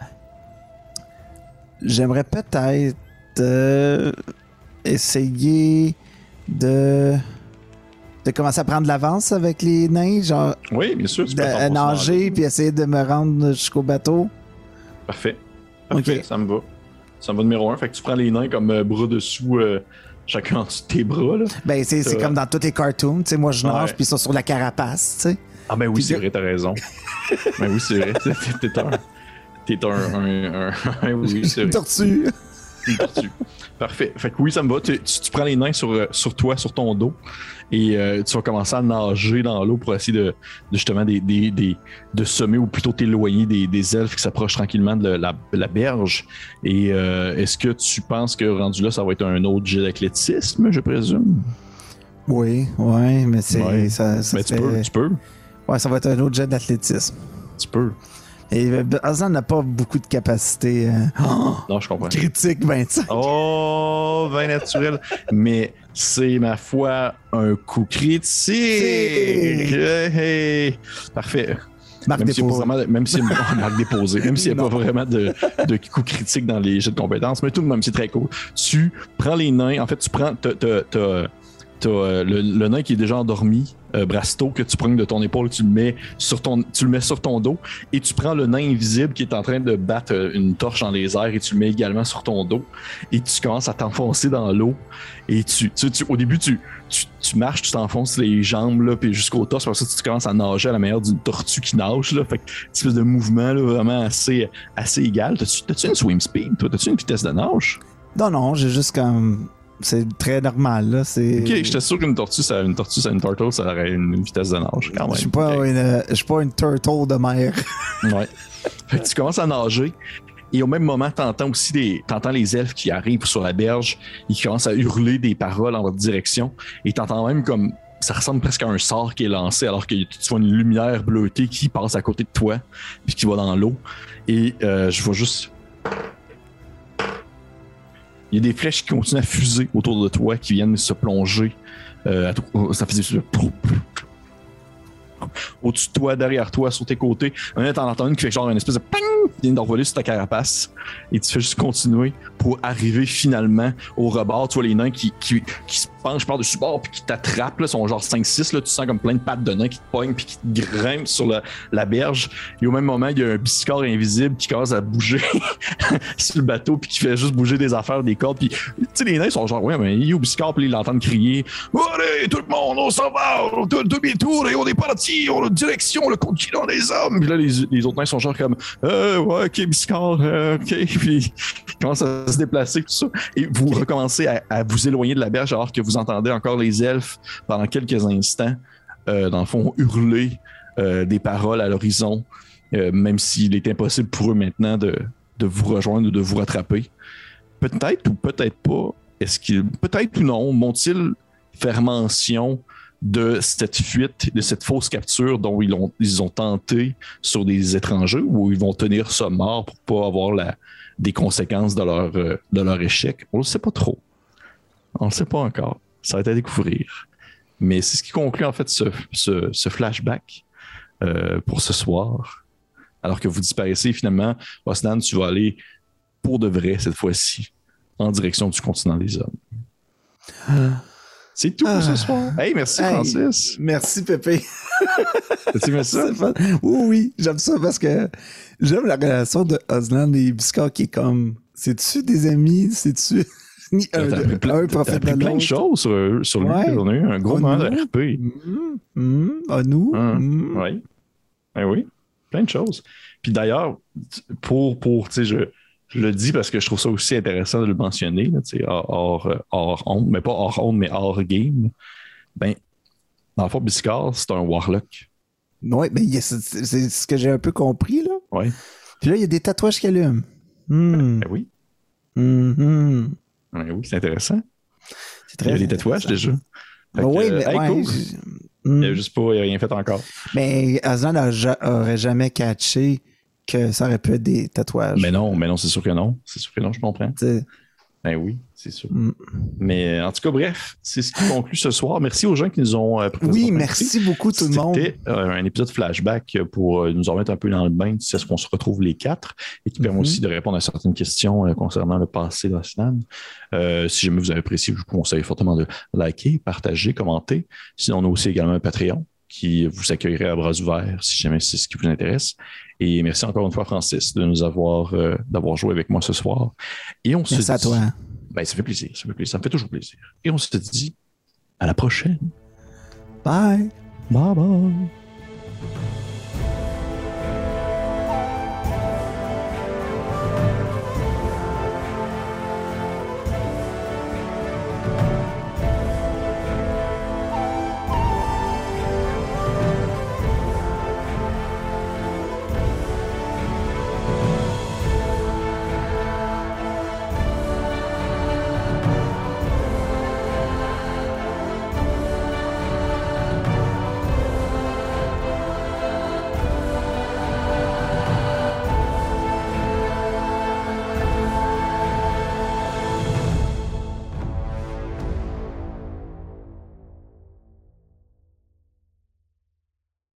B: J'aimerais peut-être essayer de de commencer à prendre l'avance avec les nains, genre
A: Oui, bien sûr. tu peux dans
B: nager, puis essayer de me rendre jusqu'au bateau?
A: Parfait. Parfait, ça me va. Ça me va numéro un. Fait que tu prends les nains comme euh, bras dessous, euh, chacun en dessous de tes bras. Là.
B: Ben, c'est c'est
A: Euh,
B: comme dans tous les cartoons. Tu sais, moi, je nage, puis ils sont sur la carapace, tu sais.
A: Ah ben oui,
B: Puis
A: c'est vrai, t'as raison. ben oui, c'est vrai. T'es un... T'es un... un, un- un- oui, c'est
B: Une tortue.
A: Une tortue. Parfait. Fait que oui, ça me va. Tu, tu- tu prends les nains sur, euh, sur toi, sur ton dos, et euh, tu vas commencer à nager dans l'eau pour essayer de, de justement des, des, des- de semer ou plutôt t'éloigner des, des elfes qui s'approchent tranquillement de la, la berge. Et euh, est-ce que tu penses que rendu là, ça va être un autre jet d'athlétisme, je présume?
B: Oui, oui, mais c'est.
A: Ouais.
B: Ça, ça
A: Mais tu
B: fait-
A: peux, tu peux,
B: Ouais, ça va être un autre jet d'athlétisme.
A: tu peux.
B: Et euh, Azan n'a pas beaucoup de capacité euh, oh,
A: Non, je comprends.
B: critique 25.
A: Oh, vin naturel. Mais c'est, ma foi, un coup critique.
B: C'est-
A: Hey, hey. Parfait. Même s'il n'y a pas
B: déposée.
A: vraiment, de- même oh, marque déposée, même s'il n'y a pas vraiment de, de coup critique dans les jeux de compétences, mais tout de même, c'est très cool. Tu prends les nains, en fait, tu prends, t'as, euh, le, le nain qui est déjà endormi, euh, Brasto, que tu prends de ton épaule, tu le mets sur ton, dos, et tu prends le nain invisible qui est en train de battre euh, une torche dans les airs, et tu le mets également sur ton dos, et tu commences à t'enfoncer dans l'eau, et tu, tu, tu- au début, tu, tu, tu marches, tu t'enfonces les jambes, là, puis jusqu'au torse, parce que tu commences à nager à la manière d'une tortue qui nage, là, fait que, une espèce de mouvement, vraiment assez, égal. T'as-tu une swim speed, toi? T'as-tu une vitesse de nage?
B: Non, non, j'ai juste comme. C'est très normal, là. C'est.
A: Ok, j'étais sûr qu'une tortue, ça, une tortue, ça, une turtle, ça aurait une, vitesse de nage, quand même.
B: Je suis pas, une, je suis pas une turtle de mer.
A: Ouais. Fait que tu commences à nager. Et au même moment, t'entends aussi des, t'entends les elfes qui arrivent sur la berge. Ils commencent à hurler des paroles en votre direction. Et t'entends même comme, ça ressemble presque à un sort qui est lancé alors que tu vois une lumière bleutée qui passe à côté de toi puis qui va dans l'eau. Et euh, je vois juste, il y a des flèches qui continuent à fuser autour de toi, qui viennent se plonger. Euh, à tout- ça faisait. au-dessus de toi, derrière toi, sur tes côtés. Un t'en entends une qui fait genre une espèce de ping qui vient d'envoler sur ta carapace. Et tu fais juste continuer pour arriver finalement au rebord. Tu vois les nains qui, qui, se penchent par-dessus bord puis qui t'attrapent. Là, sont genre 5-6. Là, tu sens comme plein de pattes de nains qui te pognent puis qui te grimpent sur la, la berge. Et au même moment, il y a un biscore invisible qui commence à bouger sur le bateau puis qui fait juste bouger des affaires, des cordes. Puis, tu sais, les nains sont genre, ouais, mais il est au biscore puis ils l'entendent crier. Allez, tout le monde, on s'en va, demi-tour et on est parti, on a direction le continent des hommes. Puis là, les, les autres nains sont genre comme, euh, ouais, ok, biscore, euh, ok. Puis ils commencent à se déplacer, tout ça. Et vous recommencez à, à vous éloigner de la berge alors que vous entendez encore les elfes pendant quelques instants, euh, dans le fond, hurler euh, des paroles à l'horizon, même s'il est impossible pour eux maintenant de, de vous rejoindre ou de vous rattraper. Peut-être ou peut-être pas, est-ce qu'ils, peut-être ou non, m'ont-ils faire mention de cette fuite, de cette fausse capture dont ils ont, ils ont tenté sur des étrangers ou ils vont tenir ça mort pour pas avoir la, des conséquences de leur, euh, de leur échec? On ne le sait pas trop. On ne le sait pas encore. Ça va être à découvrir. Mais c'est ce qui conclut en fait ce, ce, flashback euh, pour ce soir. Alors que vous disparaissez finalement, Osnan, tu vas aller pour de vrai cette fois-ci en direction du continent des hommes. C'est tout pour ce
B: Ah.
A: soir. Hey, merci
B: Hey.
A: Francis.
B: Merci, Pépé.
A: T'as-tu aimé ça?
B: C'est fun. Oui, oui, j'aime ça parce que j'aime la relation de Osland et Biscard qui est comme c'est-tu des amis? C'est-tu. Ni un,
A: plein,
B: un profite de
A: plein de choses sur, sur lui.
B: Ouais.
A: On a eu un gros moment de. RP.
B: Hum, hum, à nous?
A: Hum,
B: hum.
A: Oui. Ben oui. Plein de choses. Puis d'ailleurs, pour, pour tu sais, je, je le dis parce que je trouve ça aussi intéressant de le mentionner, là, hors, hors, euh, mais pas hors honte, mais hors game. Ben, dans le fond, Biscard, c'est un warlock.
B: Oui, mais c'est ce que j'ai un peu compris, là.
A: Ouais.
B: Puis là, il y a des tatouages qui allument. Hum,
A: Ben oui.
B: hum, hum.
A: Ben oui, c'est intéressant.
B: C'est
A: Il
B: très
A: y a des tatouages déjà.
B: Ben oui,
A: euh,
B: mais,
A: hey,
B: ouais,
A: cool.
B: j'ai-
A: Il
B: hum.
A: a juste pas il a rien fait encore.
B: Mais Aslan n'a ja- aurait jamais catché que ça aurait pu être des tatouages.
A: Mais non, mais non, c'est sûr que non. C'est sûr que non, je comprends. Ben oui, c'est sûr.
B: hum.
A: Mais euh, en tout cas, bref, c'est ce qui conclut ce soir. Merci aux gens qui nous ont euh,
B: Oui, merci beaucoup tout le monde.
A: C'était euh, un épisode flashback pour euh, nous en mettre un peu dans le bain de ce qu'on se retrouve les quatre? Et qui permet
B: Mhm.
A: aussi de répondre à certaines questions concernant le passé d'Osnan. Euh, si jamais vous avez apprécié, je vous conseille fortement de liker, partager, commenter. Sinon, on a aussi également un Patreon qui vous accueillerait à bras ouverts si jamais c'est ce qui vous intéresse. Et merci encore une fois, Francis, de nous avoir, euh, d'avoir joué avec moi ce soir. Et on se
B: Merci à
A: dit-
B: toi.
A: Ben, ça fait plaisir, ça fait plaisir, ça me fait toujours plaisir. Et on se dit à la prochaine.
B: Bye.
A: Bye bye.